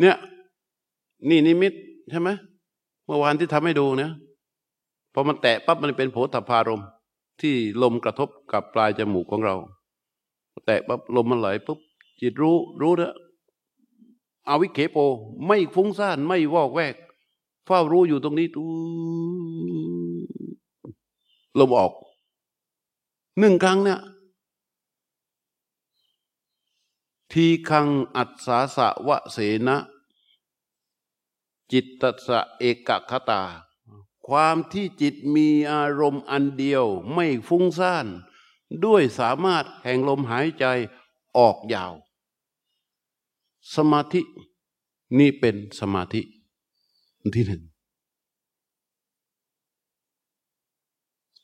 เนี่ยนี่นิมิตใช่ไหมเมื่อวานที่ทำให้ดูเนี่ยพอมันแตะปั๊บมันเป็นโผฏฐารมที่ลมกระทบกับปลายจมูกของเรา แตะปั๊บลมมันไหลปุ๊บจิตรู้รู้นะอาวิเคโป ไม่ฟุ้งซ่านไม่วอกแวกเฝ้ารู้อยู่ตรงนี้ตูลมออกหนึ่งครั้งเนี่ย ทีคังอัศสาสะวะเสนะจิตตสะเอกคตา ความที่จิตมีอารมณ์อันเดียวไม่ฟุ้งซ่าน ด้วยสามารถแห่งลมหายใจออกยาว สมาธินี่เป็นสมาธิที่หนึ่ง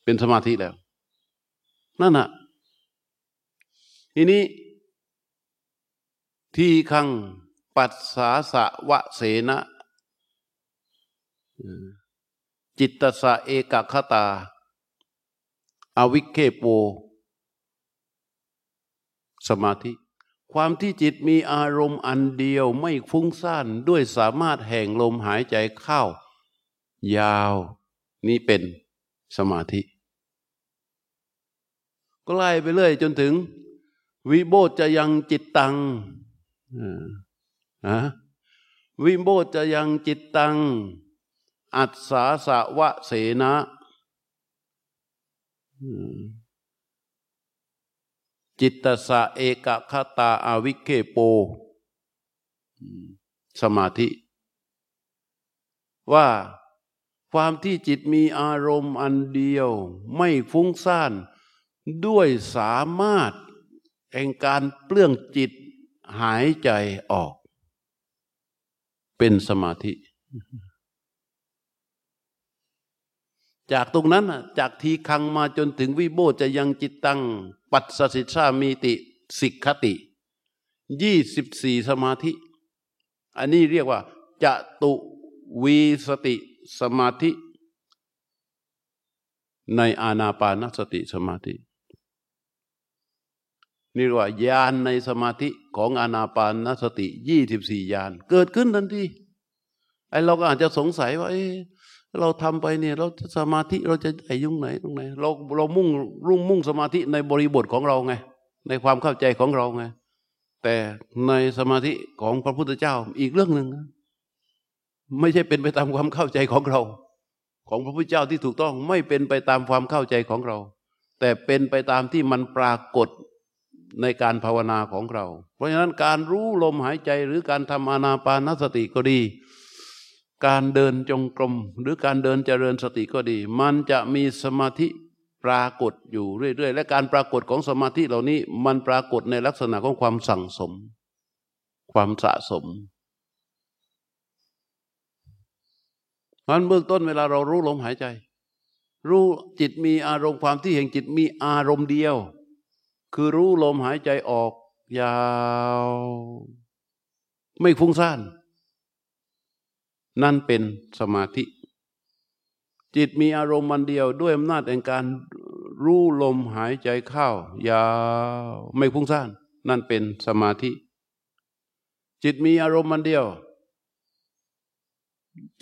เป็นสมาธิแล้ว นั่นน่ะทีนี้ ที่ขังปัสสาสะวะเสนะจิตตสะเอกคตา อวิเคโป สมาธิ ความที่จิตมีอารมณ์อันเดียวไม่ฟุ้งซ่านด้วยสามารถแห่งลมหายใจเข้า ยาวนี่เป็นสมาธิก็ไล่ไปเรื่อยจนถึง วิโบจะยังจิตตัง วิโบจะยังจิตตัง อัศสาสะวะเสนะจิตตสะเอกคตาอาวิเคโป สมาธิ ว่าความที่จิตมีอารมณ์อันเดียว ไม่ฟุ้งซ่าน ด้วยสามารถแห่งการเปลื้องจิต หายใจออก เป็นสมาธิ จากตรงนั้นจากทีคังมาจนถึงวิโบจะยังจิตตัง ปัสสิชามีติสิกขติยี่สิบสี่สมาธิ อันนี้เรียกว่าจะตุวีสติสมาธิ ในอาณาปานสติสมาธิ นี่เรียกว่าญาณในสมาธิของอาณาปานสติยี่สิบสี่ญาณเกิดขึ้นทันทีไอเราก็อาจจะสงสัยว่า เอ๊เราทำไปเนี่ย เราสมาธิเราจะไอยุ่งไหนตรงไหนเราเรามุ่งรุ่งมุ่งสมาธิในบริบทของเราไง ในความเข้าใจของเราไง แต่ในสมาธิของพระพุทธเจ้าอีกเรื่องหนึ่งไม่ใช่เป็นไปตามความเข้าใจของเรา ของพระพุทธเจ้าที่ถูกต้องไม่เป็นไปตามความเข้าใจของเรา แต่เป็นไปตามที่มันปรากฏ ในการภาวนาของเรา เพราะฉะนั้นการรู้ลมหายใจหรือการทำอานาปานสติก็ดี การเดินจงกรม หรือการเดินเจริญสติก็ดี มันจะมีสมาธิปรากฏอยู่เรื่อยๆ และการปรากฏของสมาธิเหล่านี้ มันปรากฏในลักษณะของความสั่งสม ความสะสมเพราะเบื้องต้นเวลาเรารู้ลมหายใจ รู้จิตมีอารมณ์ความที่แห่งจิตมีอารมณ์เดียว คือรู้ลมหายใจออก ยาว ไม่ฟุ้งซ่าน นั่นเป็นสมาธิ จิตมีอารมณ์มันเดียวด้วยอำนาจแห่งการรู้ลมหายใจเข้ายาวไม่พุ่งซ่าน นั่นเป็นสมาธิ จิตมีอารมณ์มันเดียว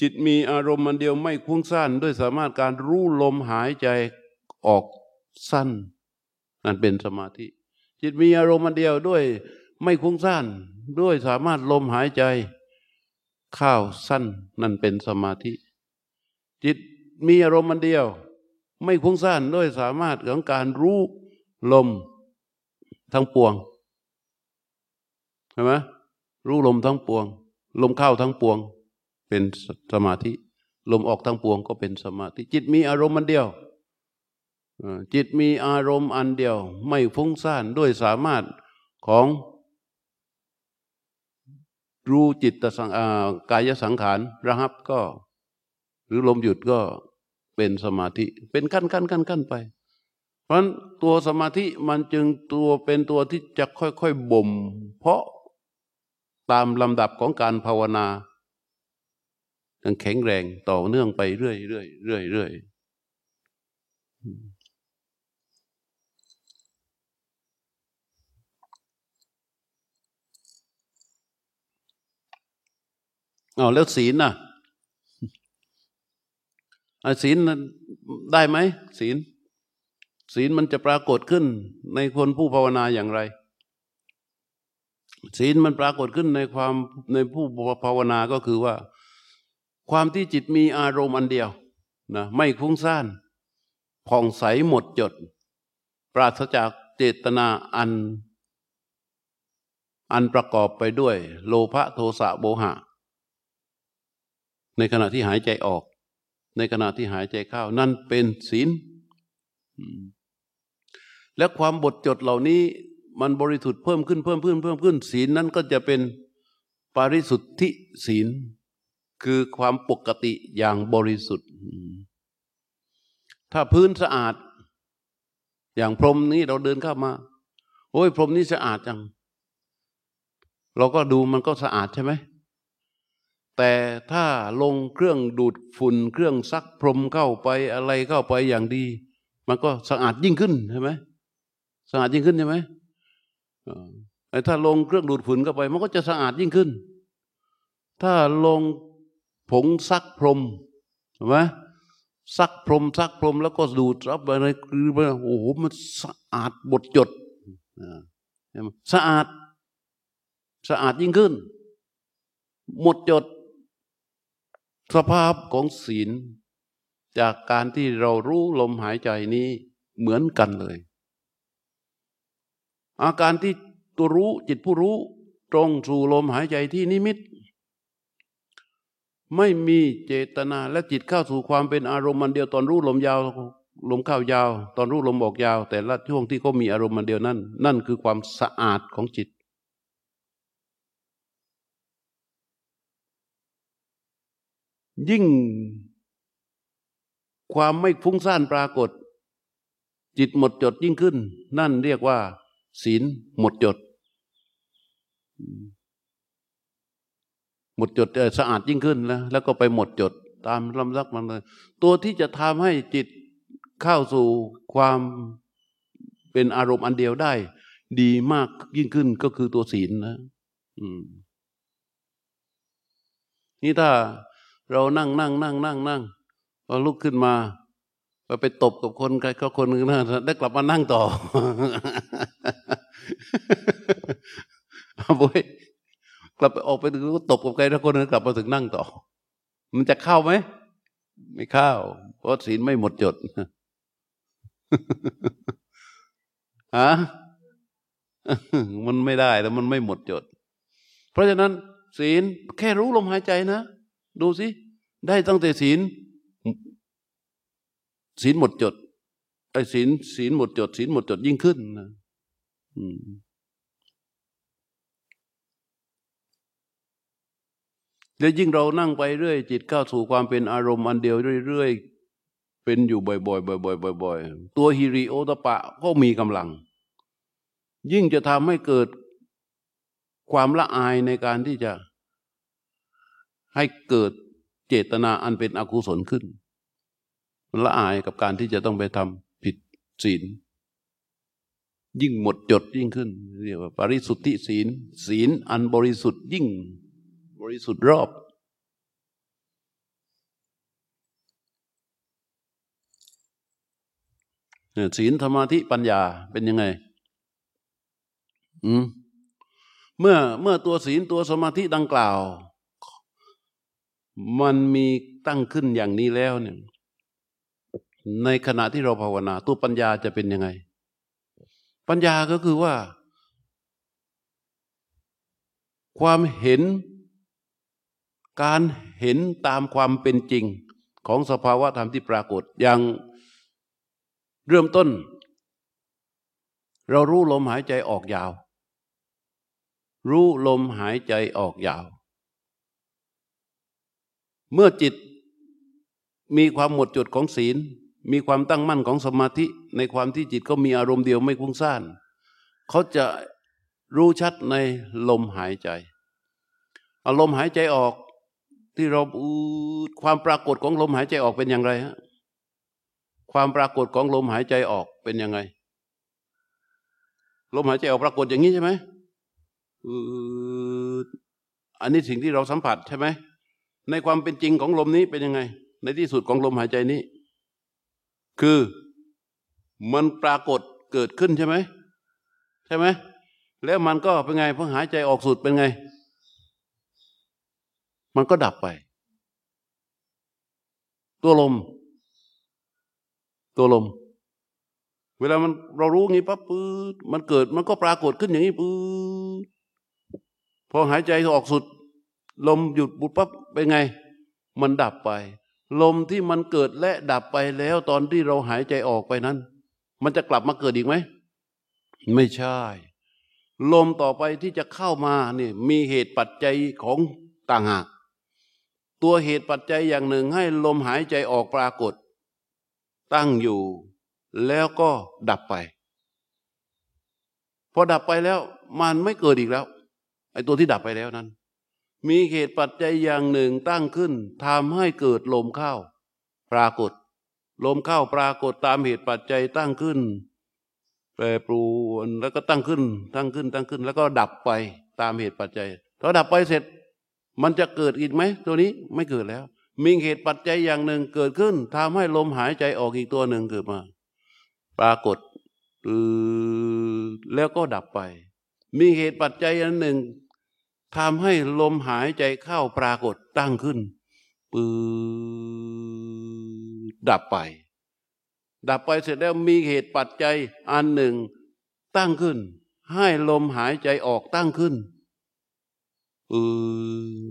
จิตมีอารมณ์มันเดียวไม่พุ่งซ่าน ด้วยสามารถการรู้ลมหายใจออกสั้น นั่นเป็นสมาธิ จิตมีอารมณ์มันเดียวด้วยไม่คุ้งซ่านด้วยสามารถลมหายใจ ข้าวสั้นนั่นเป็นสมาธิ จิตมีอารมณ์มันเดียว ไม่พุ่งสั้นด้วยสามารถของการรู้ลมทั้งปวงใช่ไหมรู้ลมทั้งปวง ลมเข้าทั้งปวง เป็นสมาธิ ลมออกทั้งปวงก็เป็นสมาธิ จิตมีอารมณ์มันเดียว จิตมีอารมณ์อันเดียว ไม่ฟุ้งซ่านด้วยสามารถของรู้จิตตสังกายสังขารระหับก็ หรือลมหยุดก็เป็นสมาธิเป็นขั้นขั้นขั้นขั้นไป เพราะฉะนั้นตัวสมาธิมันจึงตัวเป็นตัวที่จะค่อยๆบ่ม เพราะตามลำดับของการภาวนาแข็งแรงต่อเนื่องไปเรื่อยๆเรื่อยๆเรื่อยๆ เอาแล้วศีลน่ะศีลนั้นได้ไหมศีลศีลมันจะปรากฏขึ้นในคนผู้ภาวนาอย่างไร ศีลมันปรากฏขึ้นในความในผู้ภาวนาก็คือว่า ความที่จิตมีอารมณ์อันเดียวนะไม่ฟุ้งซ่านผ่องใสหมดจด ปราศจากเจตนาอัน อันประกอบไปด้วย โลภะโทสะโมหะ ในขณะที่หายใจออก ในขณะที่หายใจเข้า นั่นเป็นศีลและความบทจดเหล่านี้มันบริสุทธิ์เพิ่มขึ้นเพิ่มขึ้นเพิ่มขึ้นศีลนั้นก็จะเป็นปริสุทธิศีล คือความปกติอย่างบริสุทธิ์ ถ้าพื้นสะอาด อย่างพรมนี้เราเดินเข้ามา โอ้ยพรมนี้สะอาดจัง เราก็ดูมันก็สะอาดใช่ไหม แต่ถ้าลงเครื่องดูดฝุ่นเครื่องซักพรมเข้าไปอะไรเข้าไปอย่างดี มันก็สะอาดยิ่งขึ้นใช่ไหมสะอาดยิ่งขึ้นใช่ไหมไอ้ถ้าลงเครื่องดูดฝุ่นเข้าไป มันก็จะสะอาดยิ่งขึ้น ถ้าลงผงซักพรมใช่ไหมซักพรมซักพรมแล้วก็ดูดรับอะไรคือว่าโอ้โหมันสะอาดบดจดสะอาดสะอาดยิ่งขึ้น หมดจด สภาพของศีล จากการที่เรารู้ลมหายใจนี้เหมือนกันเลย อาการที่ตัวรู้จิตผู้รู้ตรงสู่ลมหายใจที่นิมิต ไม่มีเจตนาและจิตเข้าสู่ความเป็นอารมณ์มันเดียวตอนรู้ลมยาวลมเข้ายาว ตอนรู้ลมออกยาว แต่ละช่วงที่เขามีอารมณ์มันเดียวนั่นนั่นคือความสะอาดของจิต ยิ่งความไม่ฟุ้งซ่านปรากฏ จิตหมดจดยิ่งขึ้น นั่นเรียกว่า ศีลหมดจด หมดจดสะอาดยิ่งขึ้นแล้วแล้วก็ไปหมดจด ตามลำดับมันเลยตัวที่จะทำให้จิตเข้าสู่ความเป็นอารมณ์อันเดียวได้ ดีมากยิ่งขึ้นก็คือตัวศีลนะนี่ถ้า เรานั่งนั่งนั่งนั่งนั่งพอลุกขึ้นมาไปไปตบกับคนใครก็คนหนึ่งนะได้กลับมานั่งต่อเอาไว้กลับไปออกไปถึงก็ตบกับใครแล้วคนนึงกลับมาถึงนั่งต่อ มันจะเข้าไหมไม่เข้าเพราะศีลไม่หมดจดฮะมันไม่ได้แล้วมันไม่หมดจด เพราะฉะนั้นศีลแค่รู้ลมหายใจนะ ดูสิ ได้ตั้งแต่ศีลศีลหมดจดไอ้ศีลศีลหมดจดศีลหมดจดยิ่งขึ้นนะแล้วยิ่งเรานั่งไปเรื่อยจิตเข้าวสู่ความเป็นอารมณ์อันเดียวเรื่อยๆเป็นอยู่บ่อยๆบ่อยๆบ่อยๆตัวฮิริโอตปะก็มีกำลัง ยิ่งจะทำให้เกิดความละอายในการที่จะ ให้เกิดเจตนาอันเป็นอกุศลขึ้น มันละอายกับการที่จะต้องไปทำผิดศีล ยิ่งหมดจดยิ่งขึ้นเรียกว่าปริสุทธิศีล ศีลอันบริสุทธิ์ยิ่ง บริสุทธิ์รอบเนี่ยศีลสมาธิปัญญาเป็นยังไง อืมเมื่อเมื่อตัวศีลตัวสมาธิดังกล่าว มันมีตั้งขึ้นอย่างนี้แล้วเนี่ยในขณะที่เราภาวนา ตัวปัญญาจะเป็นยังไง ปัญญาก็คือว่า ความเห็น การเห็นตามความเป็นจริงของสภาวะธรรมที่ปรากฏอย่างเริ่มต้น เรารู้ลมหายใจออกยาว รู้ลมหายใจออกยาว เมื่อจิตมีความหมดจดของศีล มีความตั้งมั่นของสมาธิ ในความที่จิตก็มีอารมณ์เดียวไม่ฟุ้งซ่าน เขาจะรู้ชัดในลมหายใจอาลมณ์หายใจออกที่เราอูความปรากฏของลมหายใจออกเป็นอย่างไรฮะความปรากฏของลมหายใจออกเป็นยังไง ลมหายใจออกปรากฏอย่างนี้ใช่ไหมอันนี้สิ่งที่เราสัมผัสใช่ไหม ในความเป็นจริงของลมนี้เป็นยังไง ในที่สุดของลมหายใจนี้ คือมันปรากฏเกิดขึ้นใช่ไหมใช่ไหมแล้วมันก็เป็นไงพอหายใจออกสุดเป็นไง มันก็ดับไป ตัวลม ตัวลม เวลามันเรารู้งี้ปั๊บปื๊ดมันเกิดมันก็ปรากฏขึ้นอย่างนี้ปื๊ดพอหายใจออกสุด ลมหยุดบุดปั๊บเป็นไง มันดับไป ลมที่มันเกิดและดับไปแล้วตอนที่เราหายใจออกไปนั้น มันจะกลับมาเกิดอีกไหม ไม่ใช่ ลมต่อไปที่จะเข้ามาเนี่ยมีเหตุปัจจัยของต่างหาก ตัวเหตุปัจจัยอย่างหนึ่งให้ลมหายใจออกปรากฏ ตั้งอยู่ แล้วก็ดับไปพอดับไปแล้วมันไม่เกิดอีกแล้วไอ้ตัวที่ดับไปแล้วนั้น มีเหตุปัจจัยอย่างหนึ่งตั้งขึ้นทำให้เกิดลมเข้า ปรากฏ ลมเข้าปรากฏตามเหตุปัจจัยตั้งขึ้น แปรปรวนแล้วก็ตั้งขึ้น ตั้งขึ้นตั้งขึ้น แล้วก็ดับไปตามเหตุปัจจัยพอดับไปเสร็จ มันจะเกิดอีกไหม ตัวนี้ไม่เกิดแล้ว มีเหตุปัจจัยอย่างหนึ่งเกิดขึ้นทำให้ลมหายใจออกอีกตัวหนึ่งเกิดมา ปรากฏแล้วก็ดับไป มีเหตุปัจจัยอันหนึ่ง ทำให้ลมหายใจเข้าปรากฏตั้งขึ้นปืดับไป ดับไปเสร็จแล้วมีเหตุปัจจัยอันหนึ่ง ตั้งขึ้น ให้ลมหายใจออกตั้งขึ้นอือ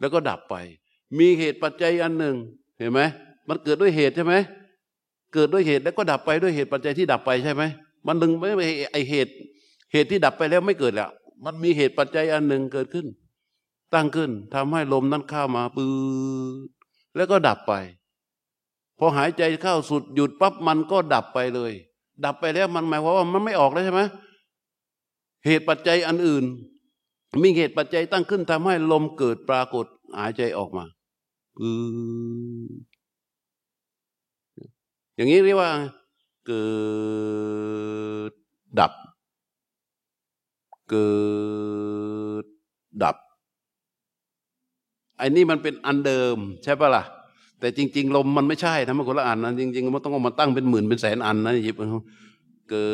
แล้วก็ดับไป มีเหตุปัจจัยอันหนึ่ง เห็นไหมมันเกิดด้วยเหตุใช่ไหมเกิดด้วยเหตุแล้วก็ดับไปด้วยเหตุปัจจัยที่ดับไปใช่ไหมมันดึงไม่ไอเหตุ เหตุที่ดับไปแล้วไม่เกิดแล้ว มันมีเหตุปัจจัยอันหนึ่งเกิดขึ้น ตั้งขึ้นทำให้ลมนั้นเข้ามาปื้อแล้วก็ดับไป พอหายใจเข้าสุดหยุดปั๊บมันก็ดับไปเลย ดับไปแล้วมันหมายความว่ามันไม่ออกแล้วใช่ไหมเหตุปัจจัยอันอื่น มีเหตุปัจจัยตั้งขึ้นทำให้ลมเกิดปรากฏหายใจออกมาอืออย่างนี้เรียกว่าเกิดดับ เกิดดับไอ้นี่มันเป็นอันเดิมใช่ปะล่ะ แต่จริง ๆ ลมมันไม่ใช่นะมันคนละอันนะจริงๆมันต้องเอามาตั้งเป็นหมื่นเป็นแสนอันนะหยิบเกิ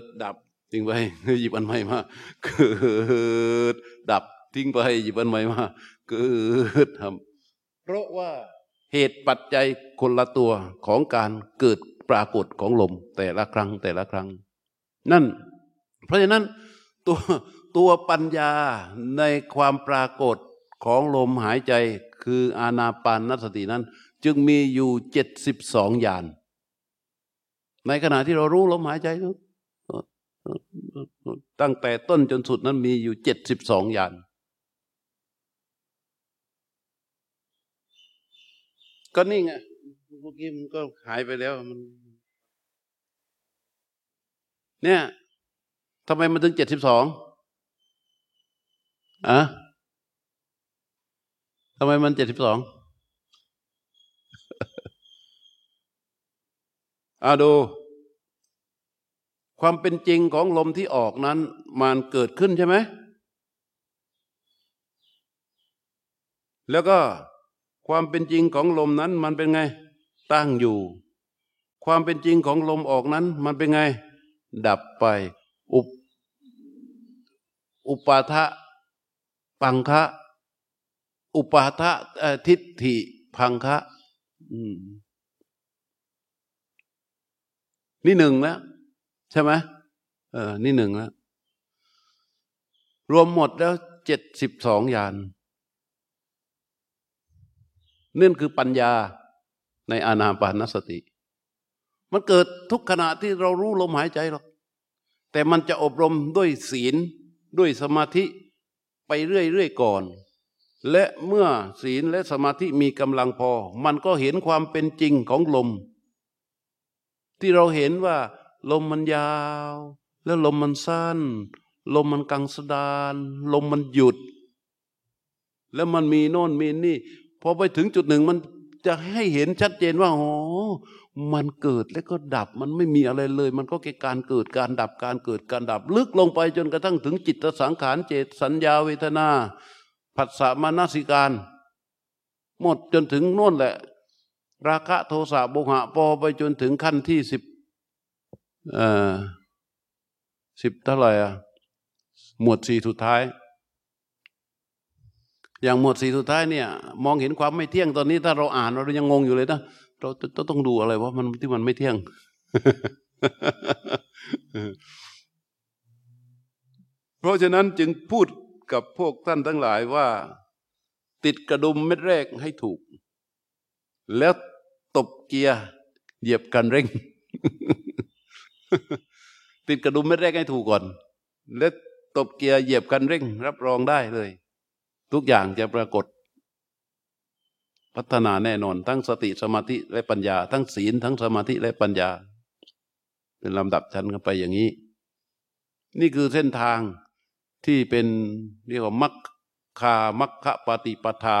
ดดับทิ้งไปหยิบอันใหม่มาเกิดดับทิ้งไปหยิบอันใหม่มาเกิดทำเพราะว่าเหตุปัจจัยคนละตัวของการเกิดปรากฏของลมแต่ละครั้งแต่ละครั้ง นั่น เพราะฉะนั้น ตัวตัวปัญญาในความปรากฏของลมหายใจคืออาณาปานนสตินั้น จึงมีอยู่เจ็ดสิบสองยานในขณะที่เรารู้ลมหายใจ ตั้งแต่ต้นจนสุดนั้นมีอยู่เจ็ดสิบสองยานก็นี่ไงเมื่อกี้มันก็หายไปแล้วมัน เนี่ย ทำไมมันถึงเจ็ดสิบสองอะทำไมมันเจ็ดสิบสองอาดู ความเป็นจริงของลมที่ออกนั้น มันเกิดขึ้นใช่ไหม แล้วก็ความเป็นจริงของลมนั้น มันเป็นไง ตั้งอยู่ ความเป็นจริงของลมออกนั้น มันเป็นไง ดับไป อุป อุปาทะปังคะอุปาทะทิฏฐิพังคะนี่หนึ่งแล้วใช่ไหมเออ นี่หนึ่งแล้ว รวมหมดแล้วเจ็ดสิบสองยานนั่นคือปัญญาในอานาปานสติ มันเกิดทุกขณะที่เรารู้ลมหายใจหรอก แต่มันจะอบรมด้วยศีล ด้วยสมาธิไปเรื่อยๆก่อน และเมื่อศีลและสมาธิมีกำลังพอ มันก็เห็นความเป็นจริงของลม ที่เราเห็นว่าลมมันยาว แล้วลมมันสั้น ลมมันกังสดาน ลมมันหยุด แล้วมันมีโน่นมีนี่พอไปถึงจุดหนึ่งมันจะให้เห็นชัดเจนว่าโอ้ มันเกิดแล้วก็ดับมันไม่มีอะไรเลย มันก็แค่การเกิดการดับการเกิดการดับ ลึกลงไปจนกระทั่งถึงจิตสังขารเจตสัญญาเวทนาผัสสะมานาสิการ หมดจนถึงโน่นแหละ ราคะโทสะโมหะปอไปจนถึงขั้นที่สิบเอ่อสิบเท่าไหร่อะหมวดสี่สุดท้าย อย่างหมวดสี่สุดท้ายเนี่ย มองเห็นความไม่เที่ยงตอนนี้ ถ้าเราอ่านเรายังงงอยู่เลยนะ เราต้องดูอะไรว่ามันที่มันไม่เที่ยง เพราะฉะนั้นจึงพูดกับพวกท่านทั้งหลายว่า ติดกระดุมเม็ดแรกให้ถูก แล้วตบเกียร์เหยียบกันเร่ง ติดกระดุมเม็ดแรกให้ถูกก่อน แล้วตบเกียร์เหยียบกันเร่ง รับรองได้เลย ทุกอย่างจะปรากฏ พัฒนาแน่นอน ทั้งสติสมาธิและปัญญา ทั้งศีลทั้งสมาธิและปัญญา เป็นลำดับชั้นกันไปอย่างนี้ นี่คือเส้นทางที่เป็นเรียกว่ามัคคามัคคะปฏิปทา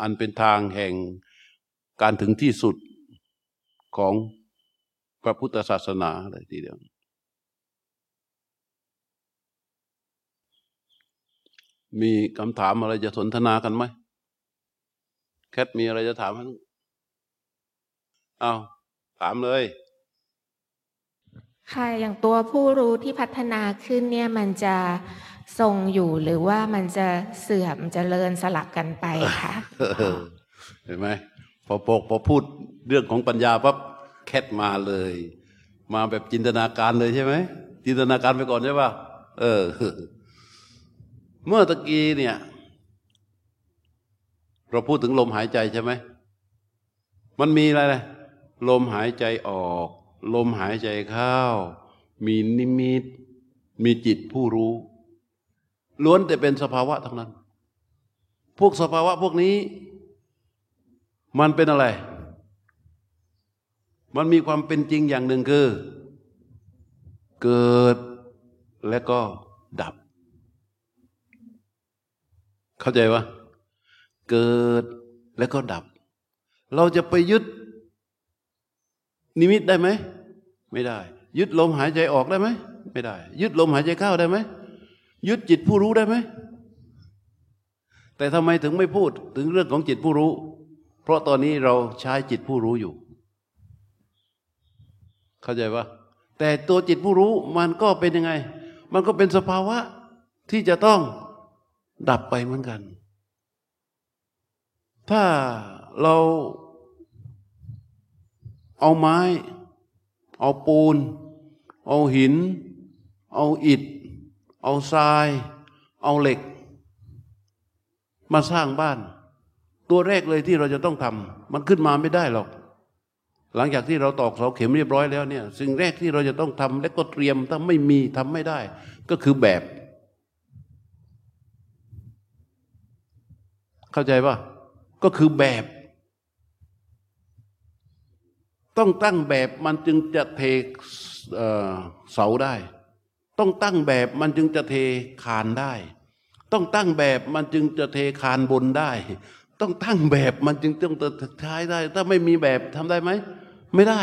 อันเป็นทางแห่งการถึงที่สุดของพระพุทธศาสนาเลยทีเดียวมีคำถามอะไรจะสนทนากันไหม แคทมีอะไรจะถามไหมเอาถามเลย ค่ะ อย่างตัวผู้รู้ที่พัฒนาขึ้นเนี่ยมันจะทรงอยู่หรือว่ามันจะเสื่อมจเจริญสลับกันไปคะเห็นไหมพอพอพอพูดเรื่องของปัญญาปั๊บแคทมาเลย มาแบบจินตนาการเลยใช่ไหมจินตนาการไปก่อนใช่ป่ะเออ เมื่อตะกี้เนี่ย เราพูดถึงลมหายใจใช่ไหม มันมีอะไรเลยลมหายใจออก ลมหายใจเข้า มีนิมิต มีจิตผู้รู้ ล้วนแต่เป็นสภาวะทั้งนั้น พวกสภาวะพวกนี้ มันเป็นอะไร มันมีความเป็นจริงอย่างหนึ่งคือ เกิดและก็ดับ เข้าใจวะ เกิดและก็ดับ เราจะไปยึดนิมิตได้ไหม ไม่ได้ ยึดลมหายใจออกได้ไหม ไม่ได้ ยึดลมหายใจเข้าได้ไหม ยึดจิตผู้รู้ได้ไหม แต่ทำไมถึงไม่พูดถึงเรื่องของจิตผู้รู้ เพราะตอนนี้เราใช้จิตผู้รู้อยู่ เข้าใจปะแต่ตัวจิตผู้รู้มันก็เป็นยังไง มันก็เป็นสภาวะที่จะต้องดับไปเหมือนกัน ถ้าเราเอาไม้ เอาปูน เอาหิน เอาอิฐ เอาทราย เอาเหล็ก มาสร้างบ้าน ตัวแรกเลยที่เราจะต้องทำมันขึ้นมาไม่ได้หรอก หลังจากที่เราตอกเสาเข็มเรียบร้อยแล้วเนี่ยสิ่งแรกที่เราจะต้องทำและก็เตรียมถ้าไม่มีทำไม่ได้ ก็คือแบบ เข้าใจป่ะ ก็คือแบบ ต้องตั้งแบบมันจึงจะเทเสาได้ ต้องตั้งแบบมันจึงจะเทคานได้ ต้องตั้งแบบมันจึงจะเทคานบนได้ ต้องตั้งแบบมันจึงต้องท้ายได้ ถ้าไม่มีแบบทำได้ไหม ไม่ได้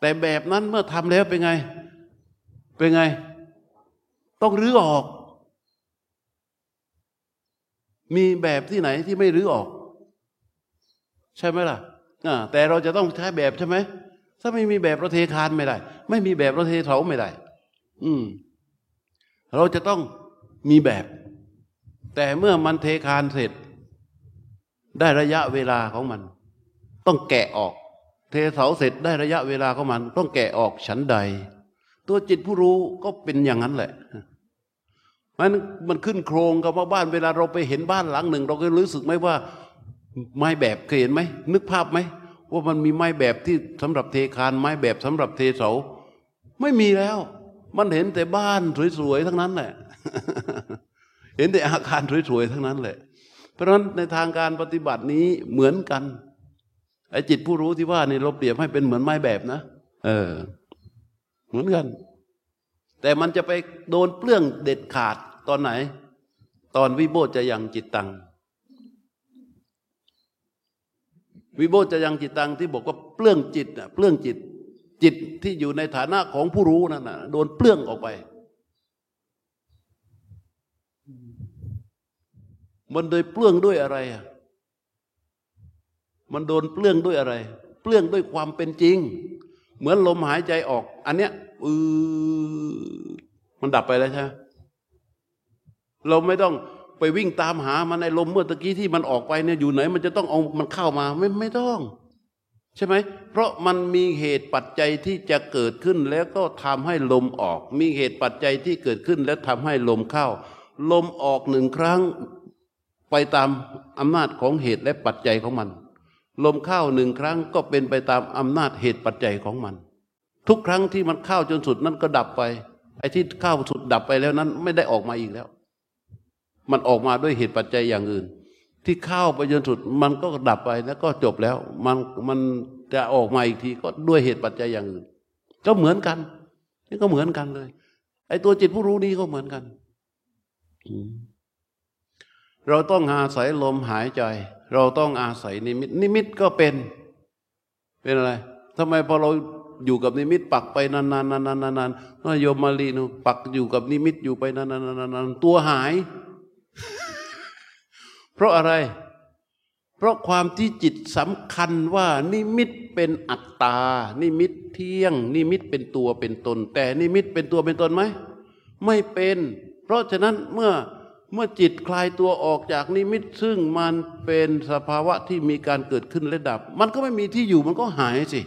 แต่แบบนั้นเมื่อทำแล้วเป็นไง เป็นไง ต้องรื้อออก มีแบบที่ไหนที่ไม่รื้อออก ใช่ไหมล่ะแต่เราจะต้องใช้แบบใช่ไหมถ้าไม่มีแบบเราเทคานไม่ได้ ไม่มีแบบเราเทเสาไม่ได้ อืม เราจะต้องมีแบบ แต่เมื่อมันเทคานเสร็จ ได้ระยะเวลาของมัน ต้องแกะออก เทเสาเสร็จได้ระยะเวลาของมัน ต้องแกะออกชั้นใด ตัวจิตผู้รู้ก็เป็นอย่างนั้นแหละ มันมันขึ้นโครงกับว่าบ้านเวลาเราไปเห็นบ้านหลังหนึ่ง เราก็รู้สึกไหมว่า ไม้แบบเคยเห็นไหมนึกภาพไหมว่ามันมีไม้แบบที่สำหรับเทคานไม้แบบสำหรับเทเสาไม่มีแล้ว มันเห็นแต่บ้านสวยๆทั้งนั้นแหละ เห็นแต่อาคารสวยๆทั้งนั้นแหละ เพราะฉะนั้นในทางการปฏิบัตินี้เหมือนกันไอ้จิตผู้รู้ที่ว่านี่เราเปรียบให้เป็นเหมือนไม้แบบนะเออ เหมือนกัน แต่มันจะไปโดนเปลื้องเด็ดขาดตอนไหน ตอนวิโบจะยังจิตตัง วิโบจะยังจิตตังที่บอกว่าเปลื้องจิตอะเปลื้องจิตจิตที่อยู่ในฐานะของผู้รู้นั่นนะโดนเปลื้องออกไป มันโดยเปลื้องด้วยอะไรอะมันโดนเปลื้องด้วยอะไร เปลื้องด้วยความเป็นจริง เหมือนลมหายใจออก อันเนี้ย อือมันดับไปแล้วใช่ไหมเราไม่ต้องไปวิ่งตามหามันในลมเมื่อตะกี้ที่มันออกไปเนี่ยอยู่ไหน มันจะต้องเอามันเข้ามาไม่ไม่ต้อง ใช่ไหม เพราะมันมีเหตุปัจจัยที่จะเกิดขึ้นแล้วก็ทำให้ลมออก มีเหตุปัจจัยที่เกิดขึ้นแล้วทำให้ลมเข้า ลมออกหนึ่งครั้งไปตามอำนาจของเหตุและปัจจัยของมัน ลมเข้าหนึ่งครั้งก็เป็นไปตามอำนาจเหตุปัจจัยของมัน ทุกครั้งที่มันเข้าจนสุดนั้นก็ดับไป ไอ้ที่เข้าสุดดับไปแล้วนั้น ไม่ได้ออกมาอีกแล้ว มันออกมาด้วยเหตุปัจจัยอย่างอื่น ที่เข้าไปจนสุดมันก็ดับไปแล้วก็จบแล้ว มันมันจะออกมาอีกทีก็ด้วยเหตุปัจจัยอย่างอื่น ก็เหมือนกันนี่ก็เหมือนกันเลย ไอ้ตัวจิตผู้รู้นี้ก็เหมือนกันเราต้องอาศัยลมหายใจ เราต้องอาศัยนิมิต นิมิตก็เป็น เป็นอะไรทำไมพอเรา อยู่กับนิมิต ปักไปนานๆนานๆนานๆโยมมาลีนูปักอยู่กับนิมิตอยู่ไปนานๆๆตัวหาย เพราะอะไร เพราะความที่จิตสำคัญว่านิมิตเป็นอัตตา นิมิตเที่ยง นิมิตเป็นตัวเป็นตน แต่นิมิตเป็นตัวเป็นตนไหม ไม่เป็น เพราะฉะนั้นเมื่อเมื่อจิตคลายตัวออกจากนิมิต ซึ่งมันเป็นสภาวะที่มีการเกิดขึ้นและดับ มันก็ไม่มีที่อยู่มันก็หายสิเ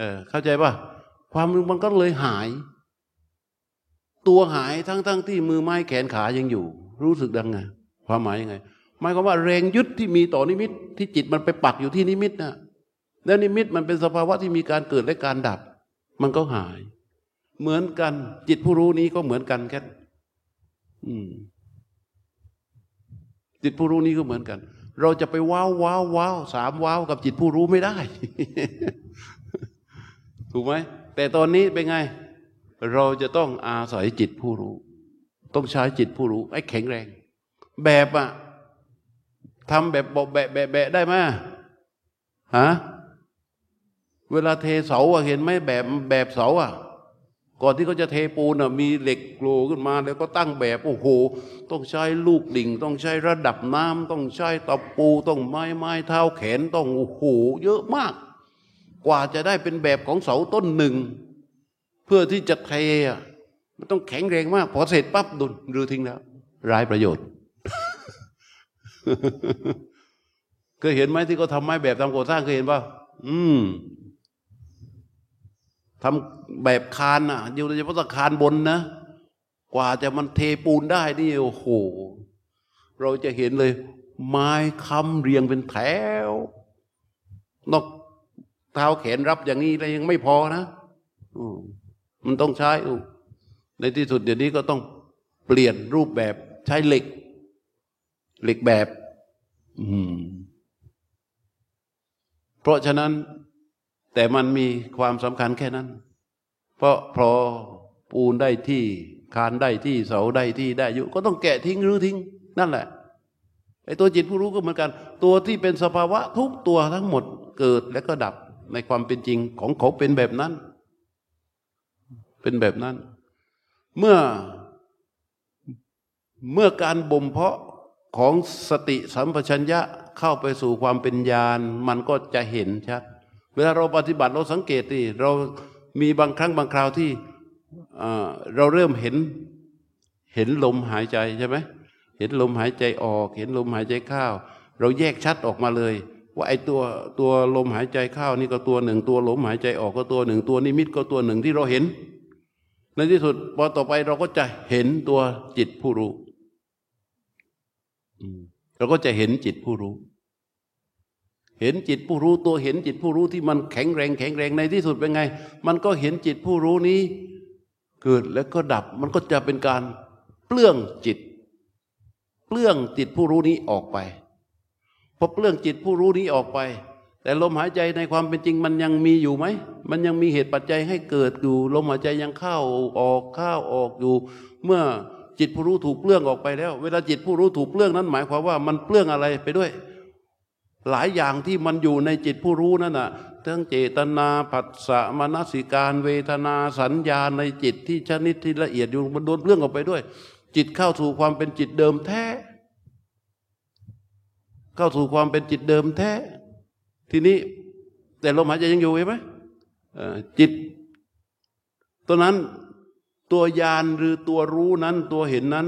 ออเข้าใจป่ะความมันก็เลยหาย ตัวหายทั้งๆที่มือไม้แขนขายังอยู่ รู้สึกดังไงความหมายยังไงหมายความว่าแรงยึดที่มีต่อนิมิต ที่จิตมันไปปักอยู่ที่นิมิตนะแล้วนิมิตมันเป็นสภาวะที่มีการเกิดและการดับ มันก็หาย เหมือนกันจิตผู้รู้นี้ก็เหมือนกันแค่อืมจิตผู้รู้นี้ก็เหมือนกัน เราจะไปว้าวว้าวว้าวสามว้าวกับจิตผู้รู้ไม่ได้ ถูกไหมแต่ตอนนี้เป็นไง เราจะต้องอาศัยจิตผู้รู้ ต้องใช้จิตผู้รู้ให้แข็งแรง แบบอะทำแบบบอกแบะแบะแบะได้ไหมฮะเวลาเทเสาอะเห็นไหมแบบแบบเสาอะก่อนที่เขาจะเทปูนอะมีเหล็กโผล่ขึ้นมา แล้วก็ตั้งแบบโอ้โห ต้องใช้ลูกดิ่ง ต้องใช้ระดับน้ำต้องใช้ตะปู ต้องไม้ไม้เท้าแขนต้องโอ้โหเยอะมาก กว่าจะได้เป็นแบบของเสาต้นหนึ่ง เพื่อที่จะเทอะมันต้องแข็งแรงมาก พอเสร็จปั๊บดุนรือทิ้งแล้วร้ายประโยชน์เคยเห็นไหมที่เขาทำไม้แบบทำก่อสร้างเคยเห็นป่ะอืมทำแบบคานอะอยู่ในเฉพาะคานบนนะกว่าจะมันเทปูนได้นี่โอ้โห เราจะเห็นเลย ไม้ค้ำเรียงเป็นแถวนอก เท้าแขนรับอย่างนี้แล้วยังไม่พอนะมันต้องใช้ในที่สุดเดี๋ยวนี้ก็ต้องเปลี่ยนรูปแบบใช้เหล็ก เหล็กแบบ อืม เพราะฉะนั้น แต่มันมีความสำคัญแค่นั้น เพราะพอปูนได้ที่คานได้ที่เสาได้ที่ได้อยู่ ก็ต้องแกะทิ้งหรือทิ้ง นั่นแหละไอ้ตัวจิตผู้รู้ก็เหมือนกัน ตัวที่เป็นสภาวะทุกตัวทั้งหมดเกิดและก็ดับ ในความเป็นจริงของเขาเป็นแบบนั้น เป็นแบบนั้น เมื่อเมื่อการบ่มเพาะของสติสัมปชัญญะเข้าไปสู่ความเป็นญาณมันก็จะเห็นชัดเวลาเราปฏิบัติเราสังเกตดิเรามีบางครั้งบางคราวที่เราเริ่มเห็นเห็นลมหายใจใช่ไหมเห็นลมหายใจออก เห็นลมหายใจเข้าเราแยกชัดออกมาเลย ว่าไอ้ตัวตัวลมหายใจเข้านี่ก็ตัวหนึ่ง ตัวลมหายใจออกก็ตัวหนึ่ง ตัวนิมิตก็ตัวหนึ่งที่เราเห็น ในที่สุดพอต่อไปเราก็จะเห็นตัวจิตผู้รู้เราก็จะเห็นจิตผู้รู้ เห็นจิตผู้รู้ตัวเห็นจิตผู้รู้ที่มันแข็งแรงแข็งแรงในที่สุดเป็นไง มันก็เห็นจิตผู้รู้นี้ เกิดแล้วก็ดับมันก็จะเป็นการเปลื้องจิต เปลื้องจิตผู้รู้นี้ออกไป พอเปลื้องจิตผู้รู้นี้ออกไป แต่ลมหายใจในความเป็นจริงมันยังมีอยู่ไหม มันยังมีเหตุปัจจัยให้เกิดอยู่ ลมหายใจยังเข้าออกเข้าออกอยู่ เมื่อจิตผู้รู้ถูกเปลื้องออกไปแล้ว เวลาจิตผู้รู้ถูกเปลื้องนั้นหมายความว่ามันเปลื้องอะไรไปด้วย หลายอย่างที่มันอยู่ในจิตผู้รู้นั่นน่ะทั้งเจตนาผัสสะมนสิการเวทนาสัญญาในจิตที่ชนิดที่ละเอียดอยู่มันโดนเรื่องออกไปด้วย จิตเข้าสู่ความเป็นจิตเดิมแท้ เข้าสู่ความเป็นจิตเดิมแท้ ทีนี้แต่ลมหายใจยังอยู่เห็นไหมจิต ตัวนั้นตัวยานหรือตัวรู้นั้นตัวเห็นนั้น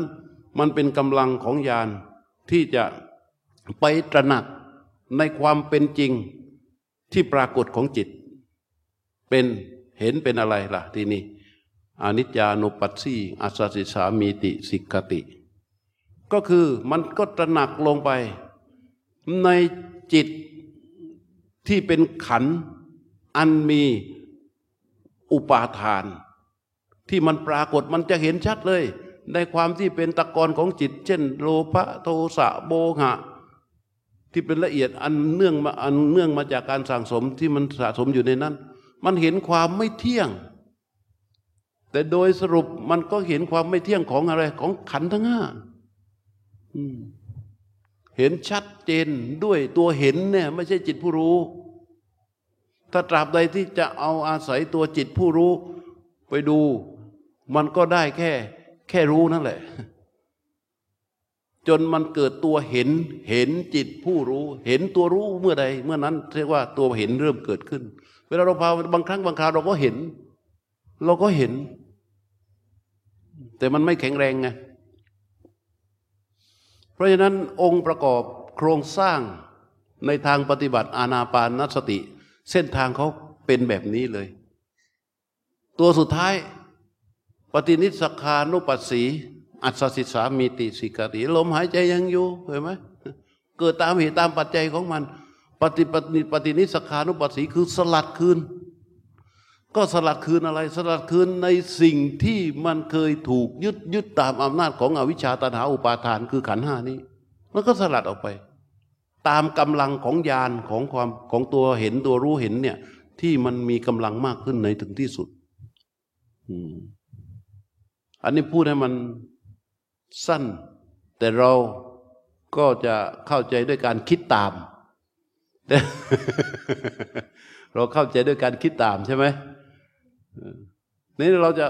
มันเป็นกำลังของยานที่จะไปตระหนักในความเป็นจริงที่ปรากฏของจิต เป็นเห็นเป็นอะไรล่ะทีนี้อนิจจานุปัสสีอัสสสิสามีติสิกติ ก็คือมันก็ตระหนักลงไป ในจิตที่เป็นขันธ์อันมีอุปาทาน ที่มันปรากฏมันจะเห็นชัดเลย ในความที่เป็นตะกอนของจิต เช่น โลภะโทสะโมหะ ที่เป็นละเอียดอันเนื่องมาอันเนื่องมาจากการสั่งสมที่มันสะสมอยู่ในนั้น มันเห็นความไม่เที่ยง แต่โดยสรุปมันก็เห็นความไม่เที่ยงของอะไรของขันธ์ทั้งห้าอืม เห็นชัดเจนด้วยตัวเห็นเนี่ยไม่ใช่จิตผู้รู้ ถ้าตราบใดที่จะเอาอาศัยตัวจิตผู้รู้ ไปดู มันก็ได้แค่แค่รู้นั่นแหละ จนมันเกิดตัวเห็น เห็นจิตผู้รู้ เห็นตัวรู้เมื่อใด เมื่อนั้นเรียกว่าตัวเห็นเริ่มเกิดขึ้น เวลาเราพาบางครั้งบางคราวเราก็เห็น เราก็เห็น แต่มันไม่แข็งแรงไง เพราะฉะนั้นองค์ประกอบโครงสร้างในทางปฏิบัติอานาปานสติ เส้นทางเขาเป็นแบบนี้เลย ตัวสุดท้าย ปฏินิสสัคคานุปัสสี อัสสสิสสามีติสิกขติลมหายใจยังอยู่เห็นไหมเกิดตามเหตุตามปัจจัยของมัน ปฏิปฏิปฏินิสสัคคานุปัสสีคือสลัดคืน ก็สลัดคืนอะไร สลัดคืนในสิ่งที่มันเคยถูกยึดยึดตามอำนาจของอวิชชาตันหาอุปาทานคือขันห้านี้แล้วก็สลัดออกไป ตามกำลังของญาณของความของตัวเห็นตัวรู้เห็นเนี่ย ที่มันมีกำลังมากขึ้นในถึงที่สุดอันนี้พูดให้มันสั้น แต่เราก็จะเข้าใจด้วยการคิดตามแต่เราเข้าใจด้วยการคิดตามใช่ไหม นี่เราจะ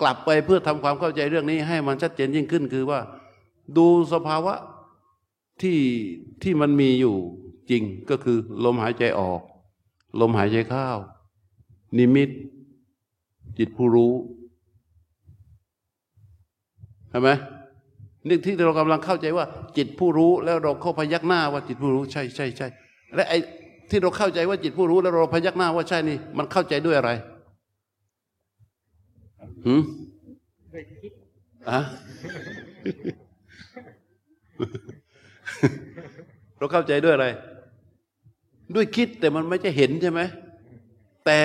กลับไปเพื่อทำความเข้าใจเรื่องนี้ ให้มันชัดเจนยิ่งขึ้นคือว่า ดูสภาวะที่ที่มันมีอยู่จริงก็คือ ลมหายใจออก ลมหายใจเข้านิมิต จิตผู้รู้ใช่ไหมนี่ที่เรากำลังเข้าใจว่า จิตผู้รู้แล้วเราเข้าพยักหน้าว่าจิตผู้รู้ใช่ใช่ใช่และไอ้ที่เราเข้าใจว่าจิตผู้รู้แล้วเราพยักหน้าว่าใช่นี่ มันเข้าใจด้วยอะไร หืมอะเราเข้าใจด้วยอะไร ด้วยคิดแต่มันไม่ใช่เห็นใช่ไหม แต่